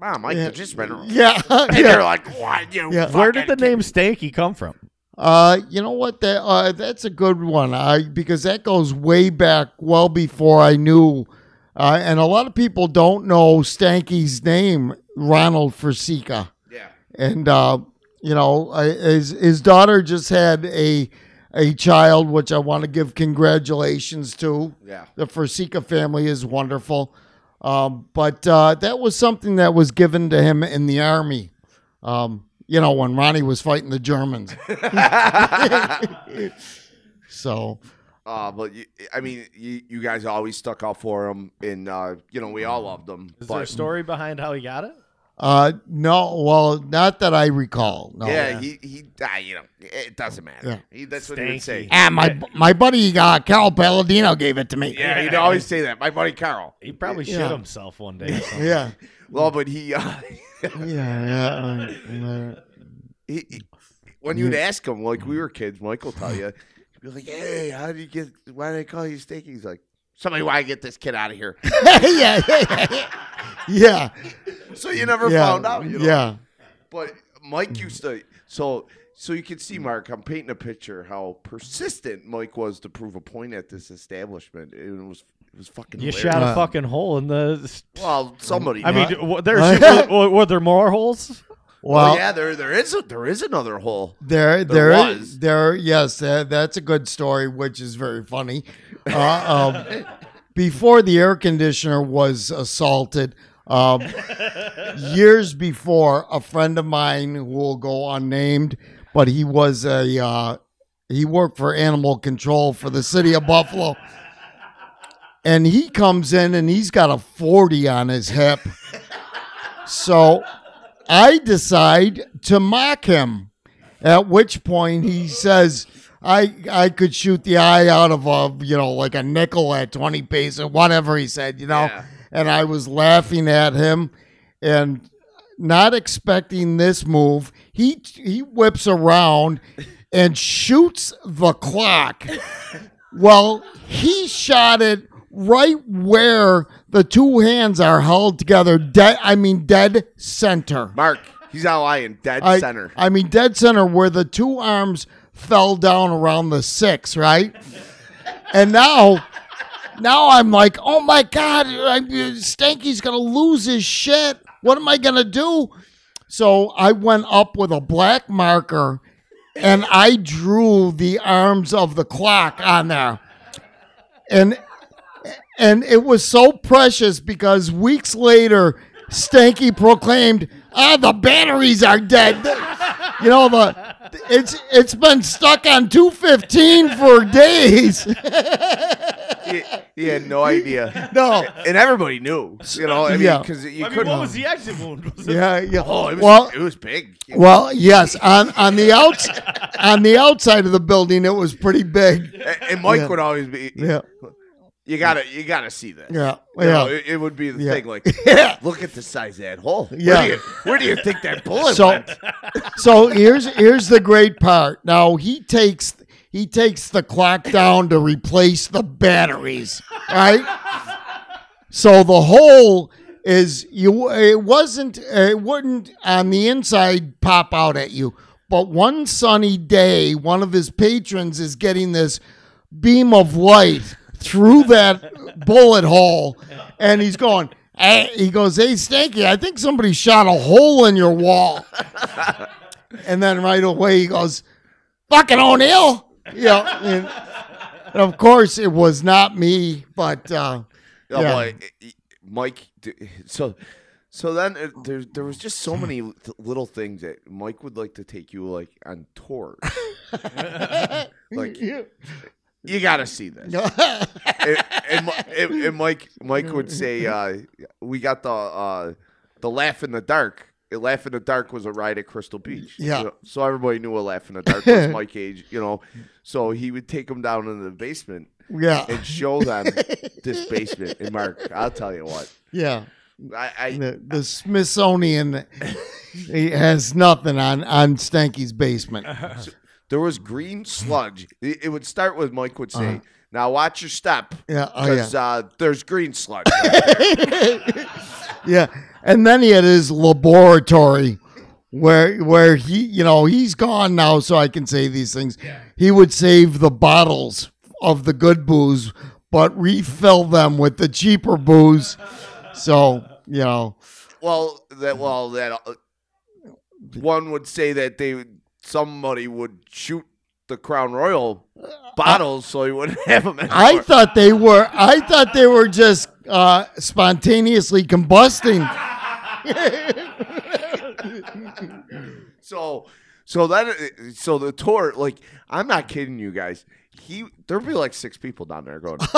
"Wow, Mike, Yeah. they're just minerals." yeah, And yeah. they're like, "What you?" Yeah. Where did the name Stanky come from? Uh, you know what? That uh, that's a good one. I because that goes way back, well before I knew. Uh, and a lot of people don't know Stanky's name, Ronald Forsica. Yeah. and uh, you know, his his daughter just had a a child, which I want to give congratulations to. Yeah. The Forsica family is wonderful, um, but uh, that was something that was given to him in the army. Um, you know, when Ronnie was fighting the Germans. so Uh, but you, I mean, you, you guys always stuck out for him, and uh, you know we all loved him. Is but there a story behind how he got it? uh, no, well, not that I recall. No. yeah, he he, ah, you know, it doesn't matter. Yeah. He, that's what he would say. Stanky. Ah, my my buddy uh, Carl Paladino gave it to me. Yeah, he'd always say that. My buddy Carl. He probably Yeah. shit himself one day. or. Yeah. Well, but he, uh, Yeah, yeah. uh, he, he- when you'd ask him, like we were kids, Mike will tell you, he'd be like, "Hey, how did you get? Why did I call you Stinky?" He's like, "Somebody, why get this kid out of here?" yeah, yeah, yeah, so you never yeah, found out. You know? yeah, But Mike used to so so you can see Mark. I'm painting a picture how persistent Mike was to prove a point at this establishment. It was It was fucking. You hilarious. shot a fucking hole in the. Well, somebody. I mean, did. w- there's were, were there more holes? Well, well, yeah, there there is a, there is another hole. There, There there there. Yes, that, that's a good story, which is very funny. Uh, um, before the air conditioner was assaulted, um, years before, a friend of mine who will go unnamed, but he was a uh, he worked for animal control for the city of Buffalo, and he comes in and he's got a forty on his hip, so. I decide to mock him. At which point he says, "I I could shoot the eye out of a you know like a nickel at twenty pace or whatever he said, you know." Yeah. And I was laughing at him, and not expecting this move. He he whips around and shoots the clock. Well, he shot it right where the two hands are held together. Dead. I mean, dead center. Mark, he's not lying. Dead I, center. I mean, dead center where the two arms fell down around the six, right? And now, now I'm like, oh my god, I'm, Stanky's gonna lose his shit. What am I gonna do? So I went up with a black marker, and I drew the arms of the clock on there, and and it was so precious because weeks later, Stanky proclaimed, "Ah, the batteries are dead." You know the it's it's been stuck on two fifteen for days. he, he had no idea. no, And everybody knew. You know, I mean, Yeah. because you I mean, couldn't. what was the exit wound? Yeah, yeah. oh, it was, well, it was big. well, yes. On on the outs on the outside of the building, it was pretty big. And- and Mike Yeah. would always be. Yeah, You gotta, you gotta see this. yeah, You know, yeah. it, it would be the Yeah. thing. Like, Yeah. look at the size of that hole. Yeah. Where do you, where do you think that bullet So, went? so here's here's the great part. Now he takes he takes the clock down to replace the batteries, right? So the hole is you. It wasn't. It wouldn't on the inside pop out at you. But one sunny day, one of his patrons is getting this beam of light through that bullet hole, and he's going. Hey, he goes, "Hey, Stanky, I think somebody shot a hole in your wall." and then right away he goes, "Fucking O'Neill." Yeah, and, and of course it was not me, but uh, Oh, yeah. boy, Mike. So, so then uh, there, there was just so many little things that Mike would like to take you like on tour. like you got to see this. and, and, and, and Mike, Mike would say, uh, "We got the uh, the laugh in the dark." Laugh in the Dark was a ride at Crystal Beach. Yeah. You know, so everybody knew a Laugh in the Dark was Mike Age, you know. So he would take them down into the basement yeah, and show them this basement. And Mark, I'll tell you what, yeah. I, I The, the Smithsonian he has nothing on on Stanky's basement. There was green sludge. It, it would start with Mike would say, "Now watch your step, Yeah, oh, yeah. because uh, there's green sludge." Yeah, and then he had his laboratory where where he you know he's gone now, so I can say these things. He would save the bottles of the good booze, but refill them with the cheaper booze. So you know, well, that well that uh, one would say that they would- somebody would shoot the Crown Royal bottles so he wouldn't have them. Anymore. I thought they were I thought they were just uh, spontaneously combusting. So, so then, so the tour, like, I'm not kidding you guys. He, there'd be like six people down there going,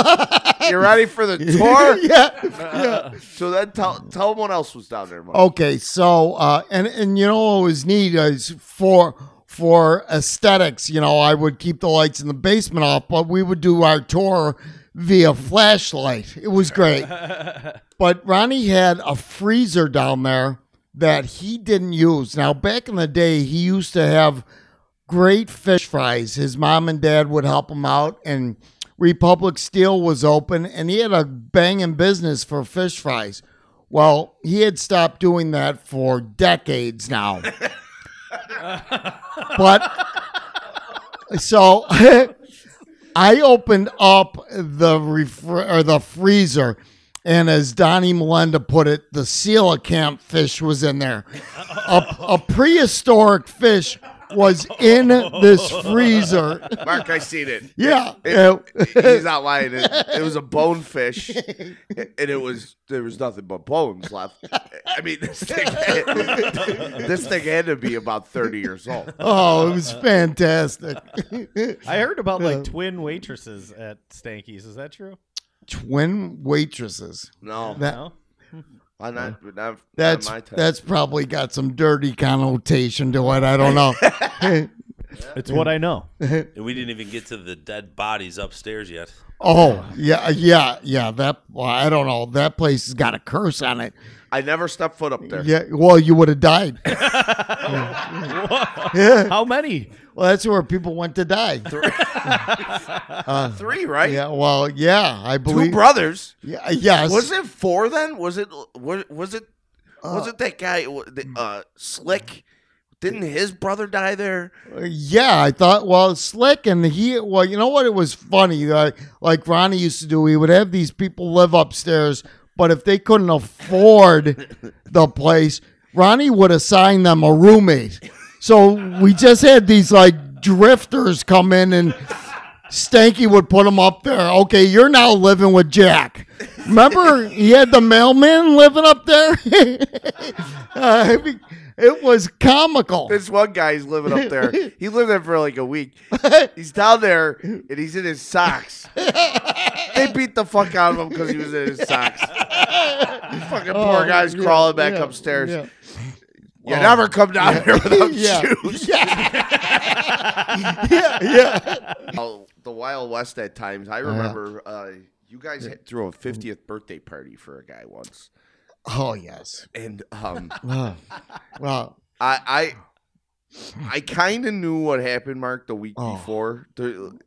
"You ready for the tour?" yeah, yeah. So then, tell tell them what else was down there, Mike. Okay, so uh, and and you know what was neat is for for aesthetics. You know, I would keep the lights in the basement off, but we would do our tour via flashlight. It was great. but Ronnie had a freezer down there that he didn't use. Now, back in the day, he used to have great fish fries. His mom and dad would help him out, and Republic Steel was open, and he had a banging business for fish fries. Well, he had stopped doing that for decades now. but so I opened up the refri- or the freezer, and as Donnie Melinda put it, the coelacanth fish was in there. A, a prehistoric fish was in this freezer. Mark, I seen it. Yeah, It- he's not lying. It, it was a bonefish, and it was there was nothing but bones left. I mean, this thing, this thing had to be about thirty years old. oh, it was fantastic. I heard about like uh, twin waitresses at Stanky's. Is that true? Twin waitresses. No, That No. Why not? Not, not that's my time. that's probably got some dirty connotation to it. I don't know. It's what I know. And we didn't even get to the dead bodies upstairs yet. Oh yeah, yeah, yeah. That well, I don't know. That place has got a curse on it. I never stepped foot up there. Yeah, well, you would have died. yeah, How many? well, that's where people went to die. Three, right? Yeah, well, yeah, I believe Two brothers. Yeah, yes. Was it four then? Was it? Was, was it? Was it that guy? Uh, Slick. Didn't his brother die there? Yeah, I thought. Well, slick, and he. Well, you know what? It was funny. Like, like Ronnie used to do. He would have these people live upstairs, but if they couldn't afford the place, Ronnie would assign them a roommate. So we just had these like drifters come in, and Stanky would put them up there. Okay, you're now living with Jack. Remember, he had the mailman living up there. uh, it was comical. This one guy's living up there. He lived there for like a week. He's down there and he's in his socks. They beat the fuck out of him because he was in his socks. Fucking poor Oh, guy's yeah, crawling back yeah, upstairs. yeah. You never come down here without Yeah. shoes. yeah, yeah. Oh, the Wild West at times. I remember uh, you guys had- threw a 50th birthday party for a guy once. Oh yes. And um, well, I I, I kind of knew what happened, Mark, the week Oh. before. The,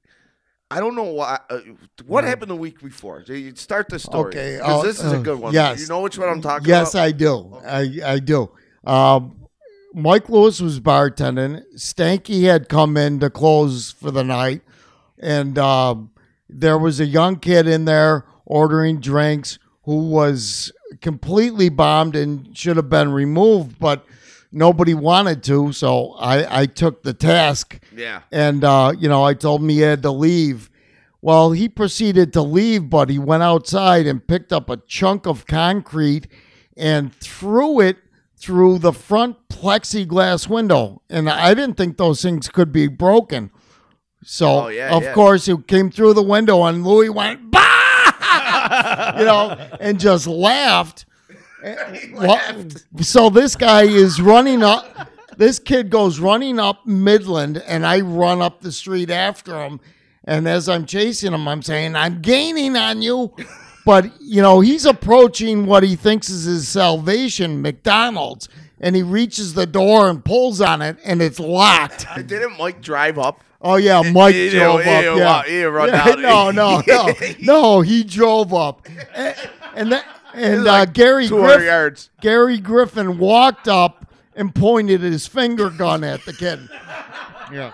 I don't know why. Uh, what happened the week before? You Start the story. Okay, 'Cause uh, this is a uh, good one. yes. You know which one I'm talking yes, about? Yes, I do. I I do. Um, Mike Lewis was bartending. Stanky had come in to close for the night, and um, there was a young kid in there ordering drinks who was completely bombed and should have been removed, but nobody wanted to. So I I took the task. yeah. and uh, you know, I told him he had to leave. Well, he proceeded to leave, but he went outside and picked up a chunk of concrete and threw it through the front plexiglass window. And I didn't think those things could be broken. So, Oh, yeah, of yeah. course, it came through the window, and Lewis went, bah! you know, and just laughed. Well, so this guy is running up. This kid goes running up Midland, and I run up the street after him. And as I'm chasing him, I'm saying, "I'm gaining on you," but you know he's approaching what he thinks is his salvation, McDonald's, and he reaches the door and pulls on it, and it's locked. Didn't Mike drive up? Oh yeah, Mike He drove up. Yeah, run Yeah, down. no, no, no, no. He drove up, and and, that, and uh, Gary 200 Griffin, yards. Gary Griffin walked up and pointed his finger gun at the kid. Yeah,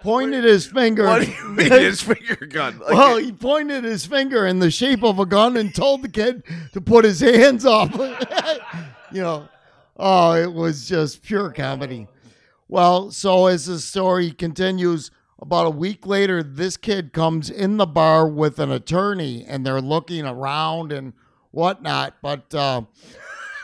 pointed his finger. What do you mean his finger gun? Like, well, he pointed his finger in the shape of a gun and told the kid to put his hands up. you know, oh, it was just pure comedy. Well, so as the story continues, about a week later, this kid comes in the bar with an attorney, and they're looking around and whatnot. But uh,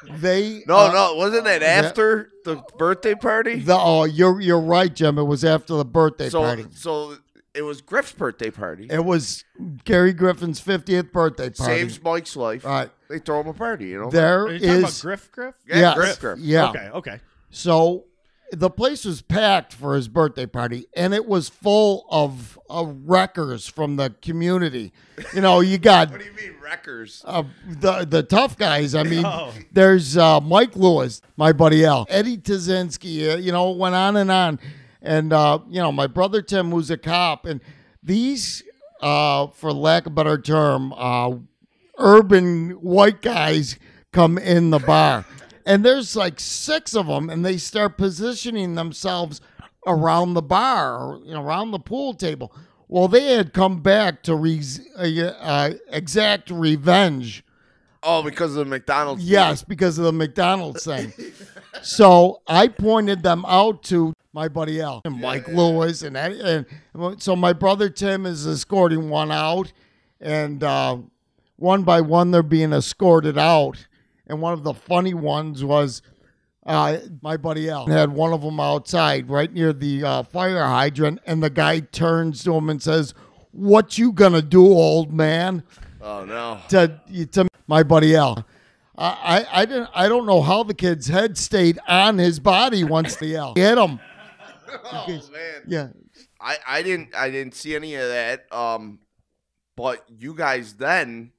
they no, uh, no, wasn't that after the birthday party? The, oh, you're you're right, Jim. It was after the birthday so, party. so it was Griff's birthday party. It was Gary Griffin's 50th birthday party. Saves Mike's life. Right. They throw him a party, you know. There Are you talking about is Griff Griff? Yeah, yes, Griff, Griff. yeah. Okay, okay. So the place was packed for his birthday party, and it was full of, of wreckers from the community. You know, you got What do you mean, wreckers? uh, the the tough guys. I mean, Oh. there's uh, Mike Lewis, my buddy Al, Eddie Tazinski. Uh, you know, went on and on, and uh, you know, my brother Tim, who's a cop, and these, uh, for lack of a better term, uh, urban white guys come in the bar, and there's like six of them, and they start positioning themselves around the bar, or, you know, around the pool table. Well, they had come back to re- uh, uh, exact revenge. Oh, because of the McDonald's. Yes, because of the McDonald's thing. so I pointed them out to my buddy Al and Mike Lewis, and, and so my brother Tim is escorting one out, and uh, one by one they're being escorted out. And one of the funny ones was uh, my buddy Al had one of them outside right near the uh, fire hydrant, and the guy turns to him and says, "What you gonna do, old man?" Oh no. To to my buddy Al. I, I, I didn't I don't know how the kid's head stayed on his body once the Al hit him. Oh man. Yeah. I, I didn't I didn't see any of that. Um, but you guys then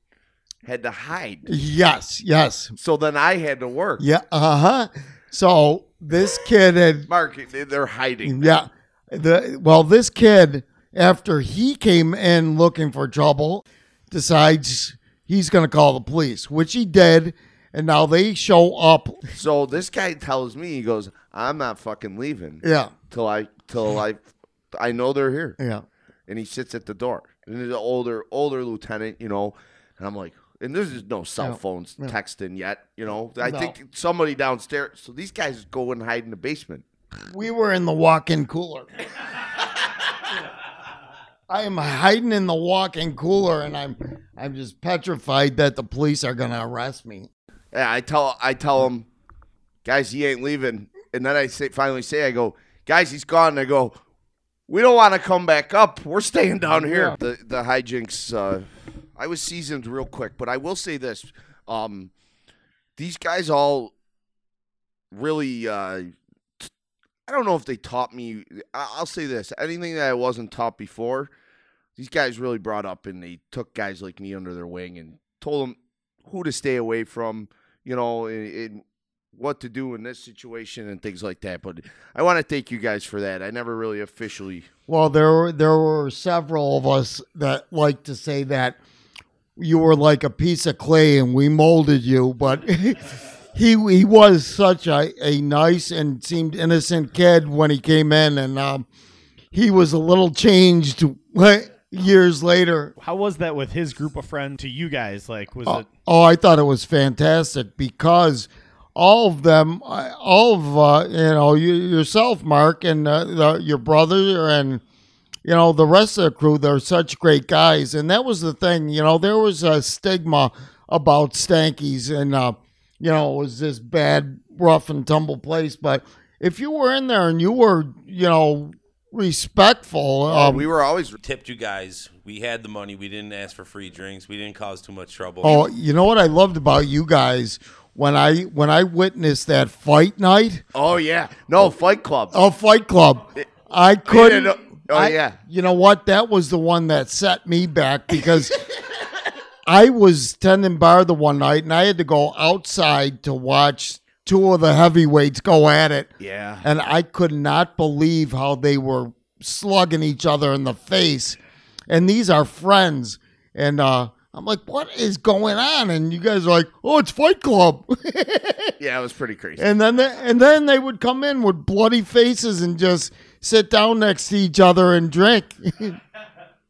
had to hide. Yes. Yes. So then I had to work. Yeah. Uh huh. So this kid had Mark, they- they're hiding. yeah. The well, this kid after he came in looking for trouble, decides he's going to call the police, which he did, and now they show up. So this guy tells me he goes, "I'm not fucking leaving Yeah. till I till I I know they're here." Yeah. And he sits at the door. And he's an older older lieutenant, you know. And I'm like, and there's just no cell phones texting yet, you know. I No. think somebody downstairs. So these guys go and hide in the basement. We were in the walk-in cooler. I am hiding in the walk-in cooler, and I'm I'm just petrified that the police are going to arrest me. Yeah, I tell I tell him, guys, he ain't leaving. And then I say finally say, I go, guys, he's gone. And I go, we don't want to come back up. We're staying down here. Yeah. The the hijinks. Uh, I was seasoned real quick, but I will say this: um, these guys all really. Uh, don't know if they taught me. I- I'll say this: anything that I wasn't taught before, these guys really brought up, and they took guys like me under their wing and told them who to stay away from, you know, and, and what to do in this situation and things like that. But I want to thank you guys for that. I never really officially. Well, there were there were several of us that like to say that you were like a piece of clay and we molded you, but he he was such a, a nice and seemed innocent kid when he came in, and um, he was a little changed years later. How was that with his group of friends to you guys? Like, was Oh, it? oh, I thought it was fantastic because all of them, uh, all of uh, you know, you, yourself, Mark, and uh, the, your brother, and you know the rest of the crew. They're such great guys, and that was the thing. You know, there was a stigma about Stanky's, and uh, you know, it was this bad, rough and tumble place. But if you were in there and you were, you know, respectful, um, we were always. Tipped you guys. We had the money. We didn't ask for free drinks. We didn't cause too much trouble. Oh, you know what I loved about you guys when I when I witnessed that fight night, Oh yeah, no Fight Club. oh Fight Club, I couldn't. Oh, I- yeah. you know what? That was the one that set me back because I was tending bar the one night and I had to go outside to watch two of the heavyweights go at it, Yeah. and I could not believe how they were slugging each other in the face. And these are friends. And uh, I'm like, what is going on? And you guys are like, oh, it's Fight Club. Yeah, it was pretty crazy. and then they, and then they would come in with bloody faces and just sit down next to each other and drink.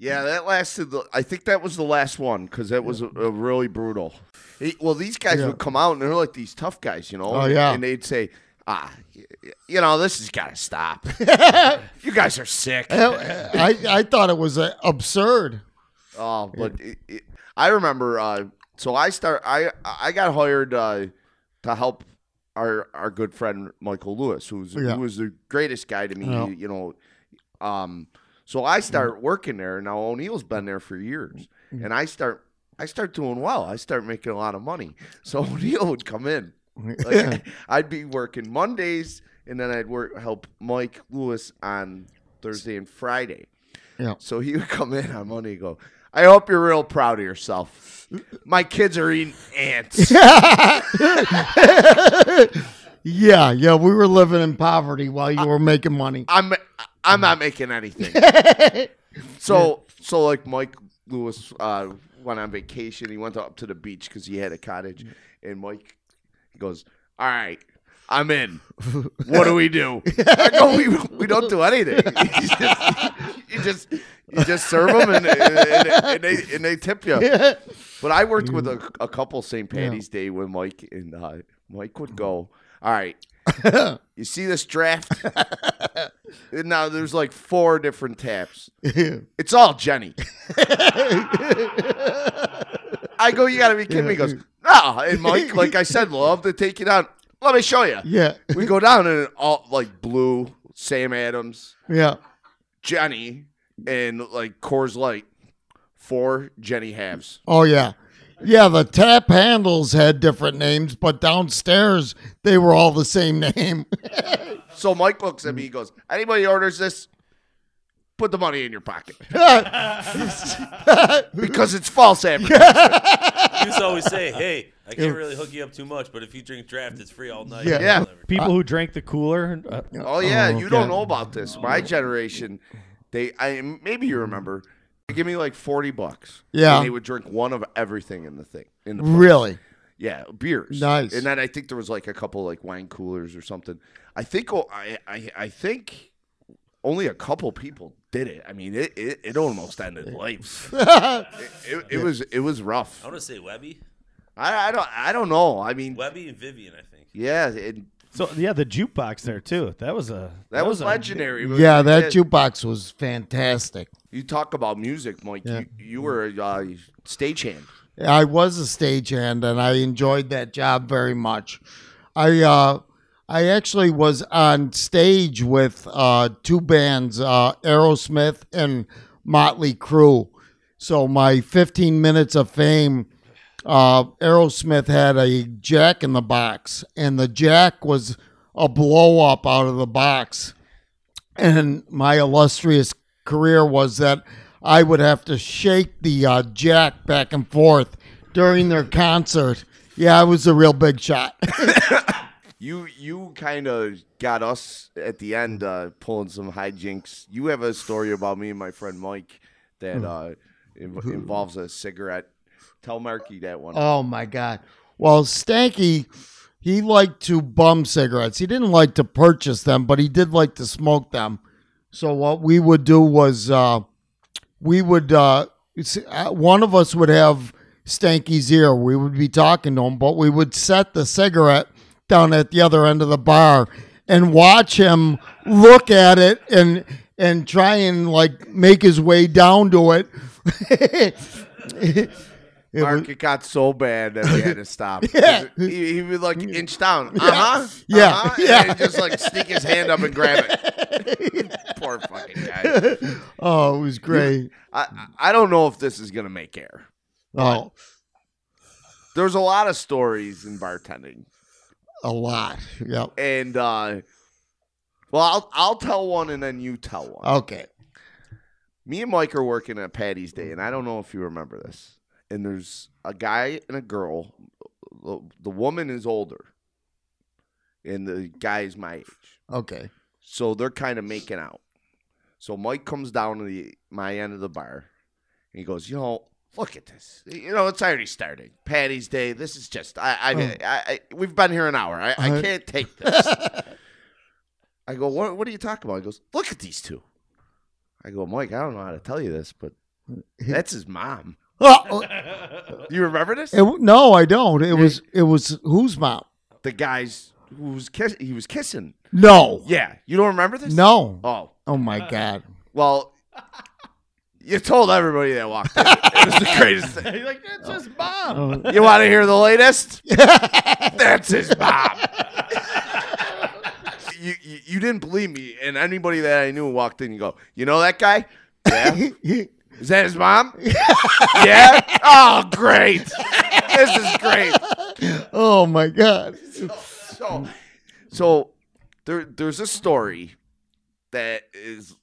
Yeah, that lasted. The, I think that was the last one because that was a, a really brutal. He- well, these guys Yeah. would come out and they're like these tough guys, you know. Oh, yeah. and they'd say, "Ah, you know, this has got to stop. you guys are sick." I, I thought it was uh, absurd. Oh, but it, it, I remember. Uh, so I start. I I got hired uh, to help our our good friend Michael Lewis, who's Yeah. who was the greatest guy to me. Yeah. You know, um. So I start working there. Now O'Neill's been there for years, Mm-hmm. and I start I start doing well. I start making a lot of money. So O'Neill would come in. Like, I'd be working Mondays, and then I'd work help Mike Lewis on Thursday and Friday. Yeah. So he would come in on Monday and go, I hope you're real proud of yourself. My kids are eating ants. Yeah, yeah, we were living in poverty while you were making money. I'm I'm not making anything. So so like Mike Lewis uh, went on vacation. He went up to the beach because he had a cottage, and Mike he goes, "All right, I'm in. What do we do?" I go, "We, we don't do anything. You, just, you just serve them and, and, and, they and they tip you. But I worked with a, a couple St. Patty's Day when Mike and uh, Mike would go. All right, you see this draft? Now there's like four different taps. It's all Genny. I go, you gotta be kidding me. He goes, no. And Mike, like I said, love to take you down. Let me show you. yeah, We go down and all like blue, Sam Adams, yeah. Genny, and like Coors Light. for Genny halves. Oh yeah. Yeah, the tap handles had different names, but downstairs they were all the same name. So Mike looks at me. He goes, "Anybody orders this, put the money in your pocket because it's false advertising." He used to always say, "Hey, I can't really hook you up too much, but if you drink draft, it's free all night." Yeah. Yeah. Whatever. People who drank the cooler. Uh, Oh yeah, Oh, you okay. don't know about this. My generation, they I maybe you mm. remember. They give me like forty bucks. Yeah. and they would drink one of everything in the thing. In the place. really? Yeah, beers. Nice. And then I think there was like a couple like wine coolers or something. I think oh, I I, I think only a couple people did it. I mean, it it, it almost ended life. it, it, it was it was rough. I want to say Webby, I, I don't I don't know. I mean, Webby and Vivian. I think. yeah, it, so yeah, the jukebox there too. That was a that, was, a- legendary. Yeah, that jukebox was fantastic. You talk about music, Mike. Yeah. You, you were a uh, stagehand. I was a stagehand and I enjoyed that job very much. I uh I actually was on stage with uh two bands, uh Aerosmith and Motley Crue. So my 15 minutes of fame uh Aerosmith had a jack in the box and the jack was a blow up out of the box. And my illustrious career was that I would have to shake the uh, jack back and forth during their concert. Yeah, I was a real big shot. You you kind of got us at the end uh, pulling some hijinks. You have a story about me and my friend Mike that uh, inv- involves a cigarette. Tell Marky that one. oh my god! Well, Stanky, he liked to bum cigarettes. He didn't like to purchase them, but he did like to smoke them. So what we would do was uh, we would uh, uh, one of us would have Stanky's ear. We would be talking to him, but we would set the cigarette down at the other end of the bar and watch him look at it and and try and like make his way down to it. It Mark, was- it got so bad that we had to stop. Yeah. he, he would like inch down. Uh huh. Yeah. Uh-huh, Yeah. And just like sneak his hand up and grab it. Poor fucking guy. oh, it was great. I I don't know if this is gonna make air. Oh, There's a lot of stories in bartending. a lot. Yep. and uh well I'll I'll tell one and then you tell one. Okay. Me and Mike are working at Patty's Day, and I don't know if you remember this. And there's a guy and a girl. The, woman is older, and the guy is my age. Okay. So they're kind of making out. So Mike comes down to the my end of the bar, and he goes, "You know, look at this. You know, it's already starting. Patty's Day. This is just I I, Oh. I, I we've been here an hour. I, I Uh-huh. can't take this." I go, "What? What are you talking about?" He goes, "Look at these two. I go, "Mike, I don't know how to tell you this, but that's his mom. Oh, You remember this? it, no, I don't. It was it was whose mom? the guy's who was kiss- he was kissing. No. Yeah, you don't remember this? No. Oh, Oh my god. well, you told everybody that walked in. It was the greatest thing. You're like, that's his mom. Oh, You want to hear the latest? That's his mom. you, you you didn't believe me, and anybody that I knew walked in. You go, you know that guy? Yeah. Is that his mom? yeah. Oh, great. This is great. oh my god. So, so there there's a story that is.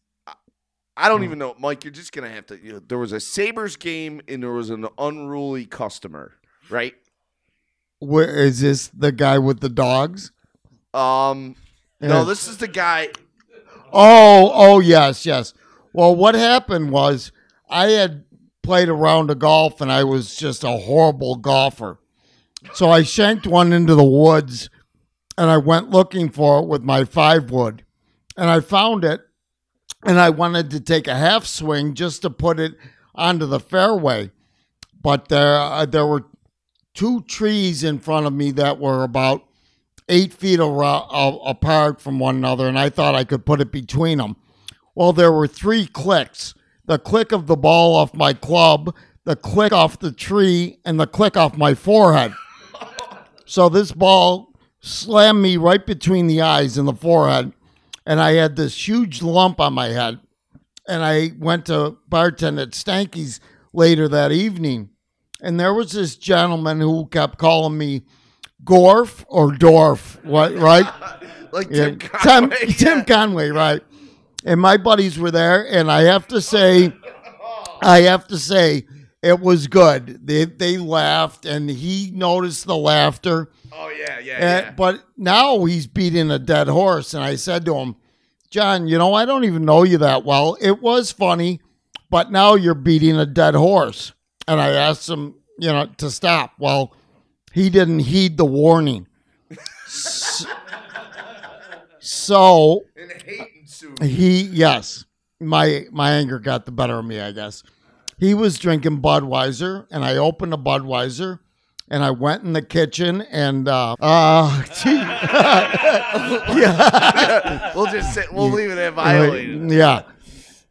I don't even know, Mike. You're just gonna have to. You know, there was a Sabres game, and there was an unruly customer, right? Where is this the guy with the dogs? Um, Yeah. no, this is the guy. Oh, oh yes, yes. Well, what happened was I had played a round of golf and I was just a horrible golfer. So I shanked one into the woods and I went looking for it with my five wood. And I found it and I wanted to take a half swing just to put it onto the fairway, but there uh, there were two trees in front of me that were about eight feet apart from one another, and I thought I could put it between them. Well, there were three clicks: the click of the ball off my club, the click off the tree, and the click off my forehead. So this ball slammed me right between the eyes and the forehead, and I had this huge lump on my head. And I went to bartend at Stanky's later that evening, and there was this gentleman who kept calling me Gorf or Dorf, what right? Like Yeah, Conway. Tim, Tim Conway, right? And my buddies were there, and I have to say, I have to say, it was good. They they laughed, and he noticed the laughter. Oh yeah, yeah, And- yeah. But now he's beating a dead horse, and I said to him, John, you know, I don't even know you that well. It was funny, but now you're beating a dead horse. And I asked him, you know, to stop. Well, he didn't heed the warning. So And hate ensued. he, yes, my my anger got the better of me, I guess. He was drinking Budweiser, and I opened a Budweiser, and I went in the kitchen, and uh, uh, yeah, We'll just say we'll leave it at violated. yeah.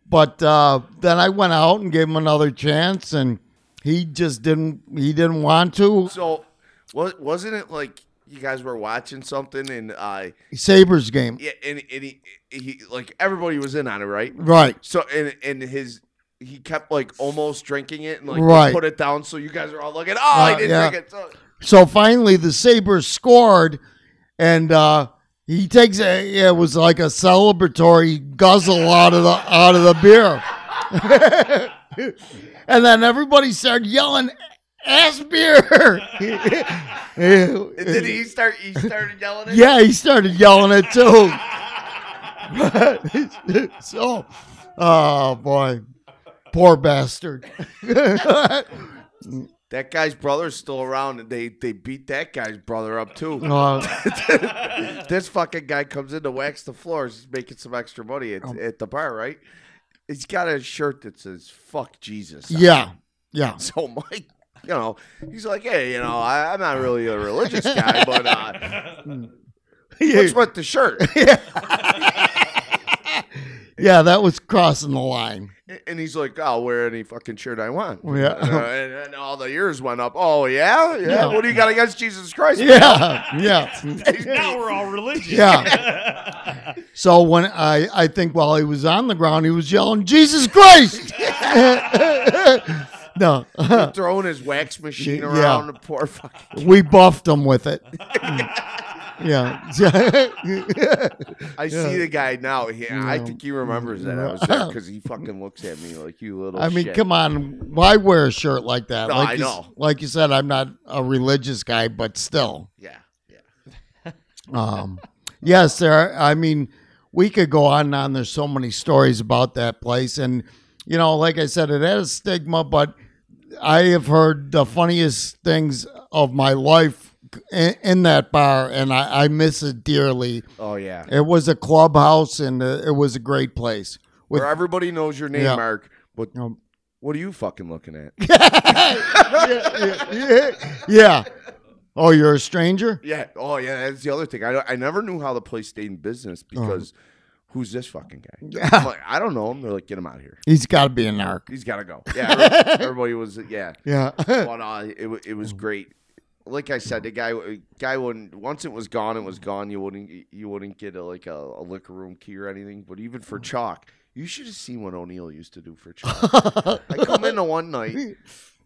But uh, then I went out and gave him another chance, and he just didn't. He didn't want to. So, was wasn't it like you guys were watching something and uh Sabres game, yeah, and, and he, he like everybody was in on it, right? right? So and and his he kept like almost drinking it and like Right. put it down. So you guys are all looking. Oh, Uh, he didn't yeah. drink it. So, So finally, the Sabres scored, and uh, he takes a. It was like a celebratory guzzle out of the out of the beer, and then everybody started yelling, "Ass beer!" and did he start? He started yelling. It? yeah, he started yelling it too. so, oh boy, poor bastard. That guy's brother's still around, and they they beat that guy's brother up too. Uh, this fucking guy comes in to wax the floors, he's making some extra money at, Um, at the bar, right? He's got a shirt that says "fuck Jesus." yeah, yeah. So Mike, you know, he's like, hey, you know, I, I'm not really a religious guy, but uh, what's with the shirt? Yeah, that was crossing the line. And he's like, I'll wear any fucking shirt I want. Yeah. Uh, and, and all the ears went up. Oh yeah? yeah, Yeah. What do you got against Jesus Christ? Yeah, yeah, now we're all religious. yeah. So when I, I think while he was on the ground, he was yelling, "Jesus Christ!" No, Throwing his wax machine Yeah. around the poor fucking. we buffed him with it. yeah, I see the guy now. He, I Yeah. think he remembers that I was there because he fucking looks at me like you little. I mean, shit." come on, why wear a shirt like that? No, like I you, s- know. Like you said, I'm not a religious guy, but still. Yeah, yeah. Um, yes, there. Are, I mean, we could go on and on. There's so many stories about that place, and you know, like I said, it had a stigma, but I have heard the funniest things of my life in, in that bar, and I, I miss it dearly. Oh yeah. It was a clubhouse, and uh, it was a great place. With Where everybody knows your name, Yeah. Mark. But Um, what are you fucking looking at? yeah, yeah. Oh, you're a stranger? yeah. Oh yeah. That's the other thing. I I never knew how the place stayed in business because who's this fucking guy? I'm like, I don't know him. They're like, get him out of here. He's got to be a narc. He's got to go. Yeah. Everybody was yeah. Yeah. but uh, it it was great. Like I said, the guy guy wouldn't once it was gone, it was gone. You wouldn't you wouldn't get a, like a, a liquor room key or anything. But even for chalk, you should have seen what O'Neill used to do for chalk. I come into one night,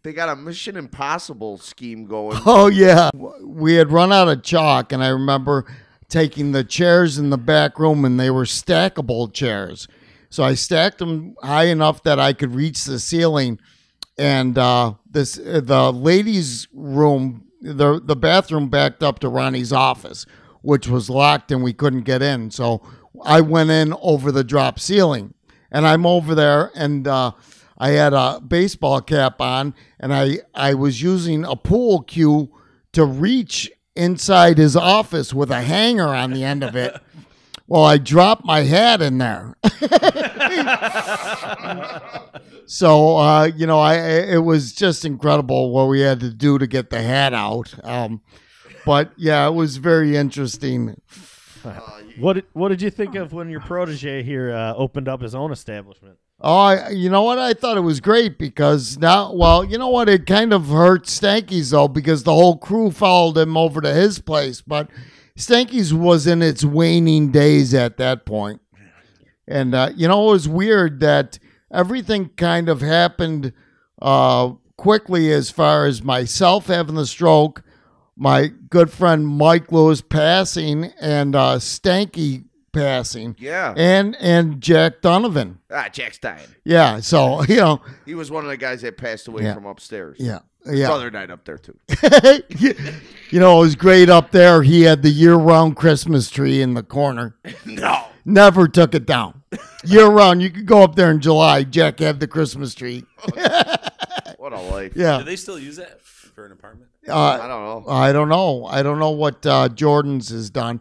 they got a Mission Impossible scheme going. Oh yeah, we had run out of chalk, and I remember taking the chairs in the back room, and they were stackable chairs. So I stacked them high enough that I could reach the ceiling, and uh, this the ladies' room, the the bathroom backed up to Ronnie's office, which was locked, and we couldn't get in. So I went in over the drop ceiling, and I'm over there, and uh, I had a baseball cap on, and I I was using a pool cue to reach inside his office with a hanger on the end of it. Well, I dropped my hat in there. so uh, you know, I it was just incredible what we had to do to get the hat out. Um, but yeah, it was very interesting. What did, what did you think of when your protege here uh, opened up his own establishment? Oh, you know what? I thought it was great because now, well, you know what? It kind of hurt Stanky's though because the whole crew followed him over to his place, but Stanky's was in its waning days at that point. And uh, you know, it was weird that everything kind of happened uh, quickly as far as myself having the stroke, my good friend Mike Lewis passing, and uh, Stanky passing, Yeah. and and Jack Donovan. Ah, Jack's dying. Yeah, so you know, He was one of the guys that passed away Yeah. from upstairs. yeah, yeah. other night up there too. you know, it was great up there. He had the year-round Christmas tree in the corner. no. Never took it down. Year-round, you could go up there in July. Jack had the Christmas tree. What a life. Yeah. Do they still use that for an apartment? I uh, don't know. I don't know. I don't know what uh, Jordan's has done,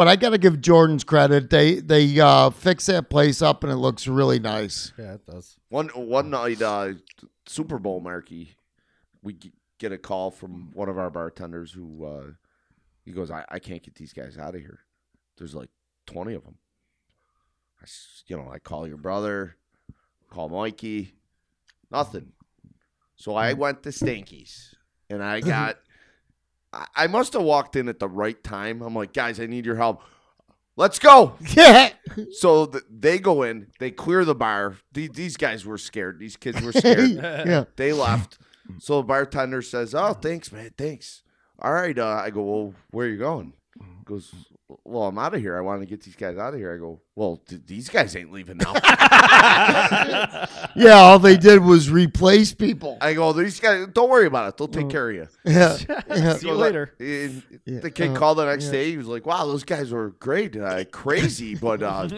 but I got to give Jordan's credit. They they uh, fixed that place up and it looks really nice. Yeah, it does. One one night, uh, Super Bowl Marky, we g- get a call from one of our bartenders who uh, he goes, I, I can't get these guys out of here. There's like twenty of them. I, s- you know, I call your brother, call Mikey, nothing. So I went to Stanky's and I got. I- must have walked in at the right time. I'm like, guys, I need your help. Let's go. Yeah, So th- they go in, they clear the bar. These, these guys were scared. These kids were scared. yeah. they left. So the bartender says, "Oh, thanks, man. Thanks. All right." Uh, I go, "Well, where are you going?" He goes, "Well, I'm out of here. I want to get these guys out of here." I go, "Well, th- these guys ain't leaving now." Yeah, all they did was replace people. I go, "These guys, don't worry about it. They'll take care of you." Yeah, yeah. See you later. and The kid Uh, called the next yeah. day. He was like, "Wow, those guys were great, uh, crazy, but uh,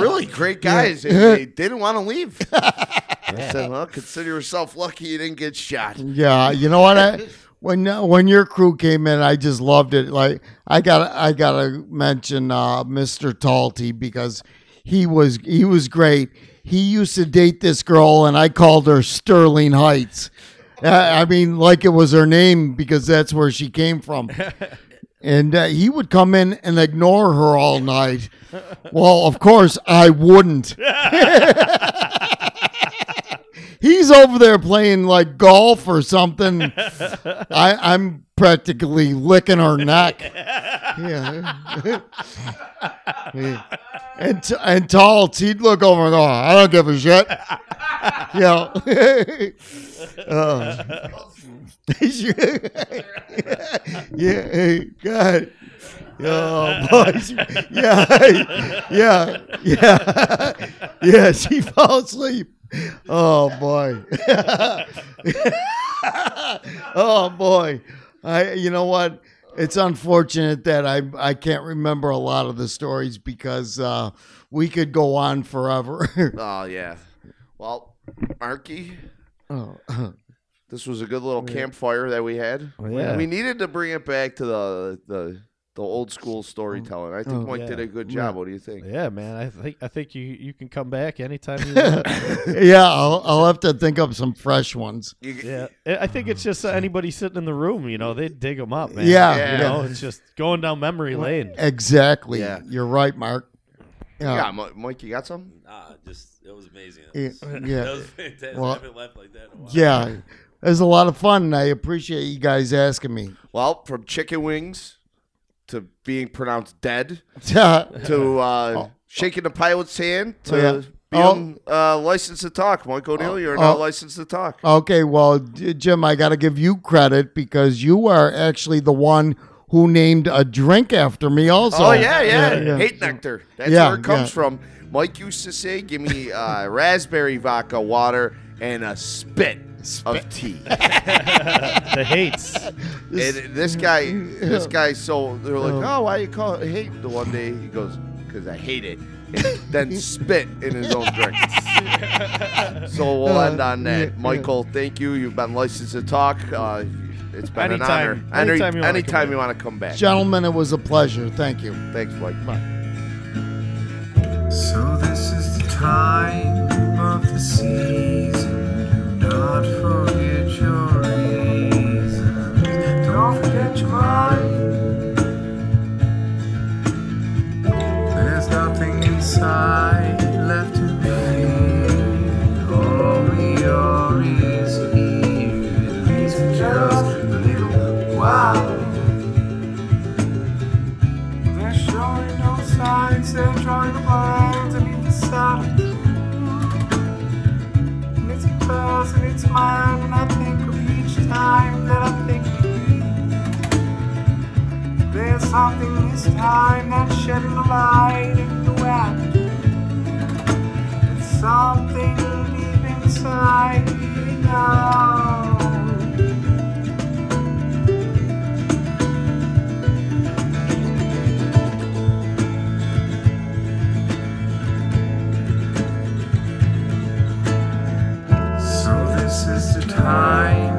really great guys. And they didn't want to leave." I said, "Well, consider yourself lucky you didn't get shot." Yeah, you know what? I, when uh, when your crew came in, I just loved it. Like I got I gotta mention uh, Mr. Talty because he was he was great. He used to date this girl, and I called her Sterling Heights. Uh, I mean, like it was her name because that's where she came from. And uh, he would come in and ignore her all night. Well, of course, I wouldn't. He's over there playing like golf or something. I, I'm practically licking her neck. Yeah. And t- and tall, he'd look over and go, "I don't give a shit." Yeah. Uh, yeah, God. Oh, boys. Yeah, yeah, yeah, yeah. She fell asleep. Oh boy. oh boy. I. You know what? It's unfortunate that I I can't remember a lot of the stories because uh, we could go on forever. Oh yeah. Well, Arky, oh. this was a good little campfire that we had. Oh, yeah. We needed to bring it back to the the, the old school storytelling. I think Oh, Mike yeah. did a good job. What do you think? Yeah, man. I think I think you you can come back anytime you want. yeah, I'll, I'll have to think up some fresh ones. Yeah, I I think it's just uh, anybody sitting in the room. You know, they dig them up, man. Yeah, Yeah. you know, it's just going down memory lane. Exactly. Yeah. You're right, Mark. Yeah, Mi- Mike, you got some? Nah, just it was amazing. Yeah, That was, yeah. that was fantastic. Well, I haven't laughed like that in a while. Yeah. It was a lot of fun. and I appreciate you guys asking me. Well, from chicken wings to being pronounced dead to uh, shaking the pilot's hand to Oh, yeah. being uh, licensed to talk. Mike O'Neill, you're not oh. licensed to talk. Okay, well, J- Jim, I got to give you credit because you are actually the one who named a drink after me also. oh yeah, yeah, yeah. hate nectar. That's Yeah, where it comes yeah. from. Mike used to say, "Give me uh, raspberry vodka water and a spit of tea." the hates. And this guy, this guy, so they're like, "Oh, why you call it hate?" The one day he goes, "Cause I hate it," and then spit in his own drink. so we'll end on that. Michael, thank you. You've been licensed to talk. Uh, it's been an honor. Anytime- Any- anytime you wanna come anytime back. you want to come back. Gentlemen, it was a pleasure. Thank you. Thanks, Mike. Bye. So this is the time of the season. Not forget your reasons. Don't forget your mind. There's nothing inside left to be. At least for just a little while. No signs, they're drawing the lines It's and it's mine, and I think of each time that I think of you. There's something this time that's shedding the light in the web. It's something deep inside me now. Time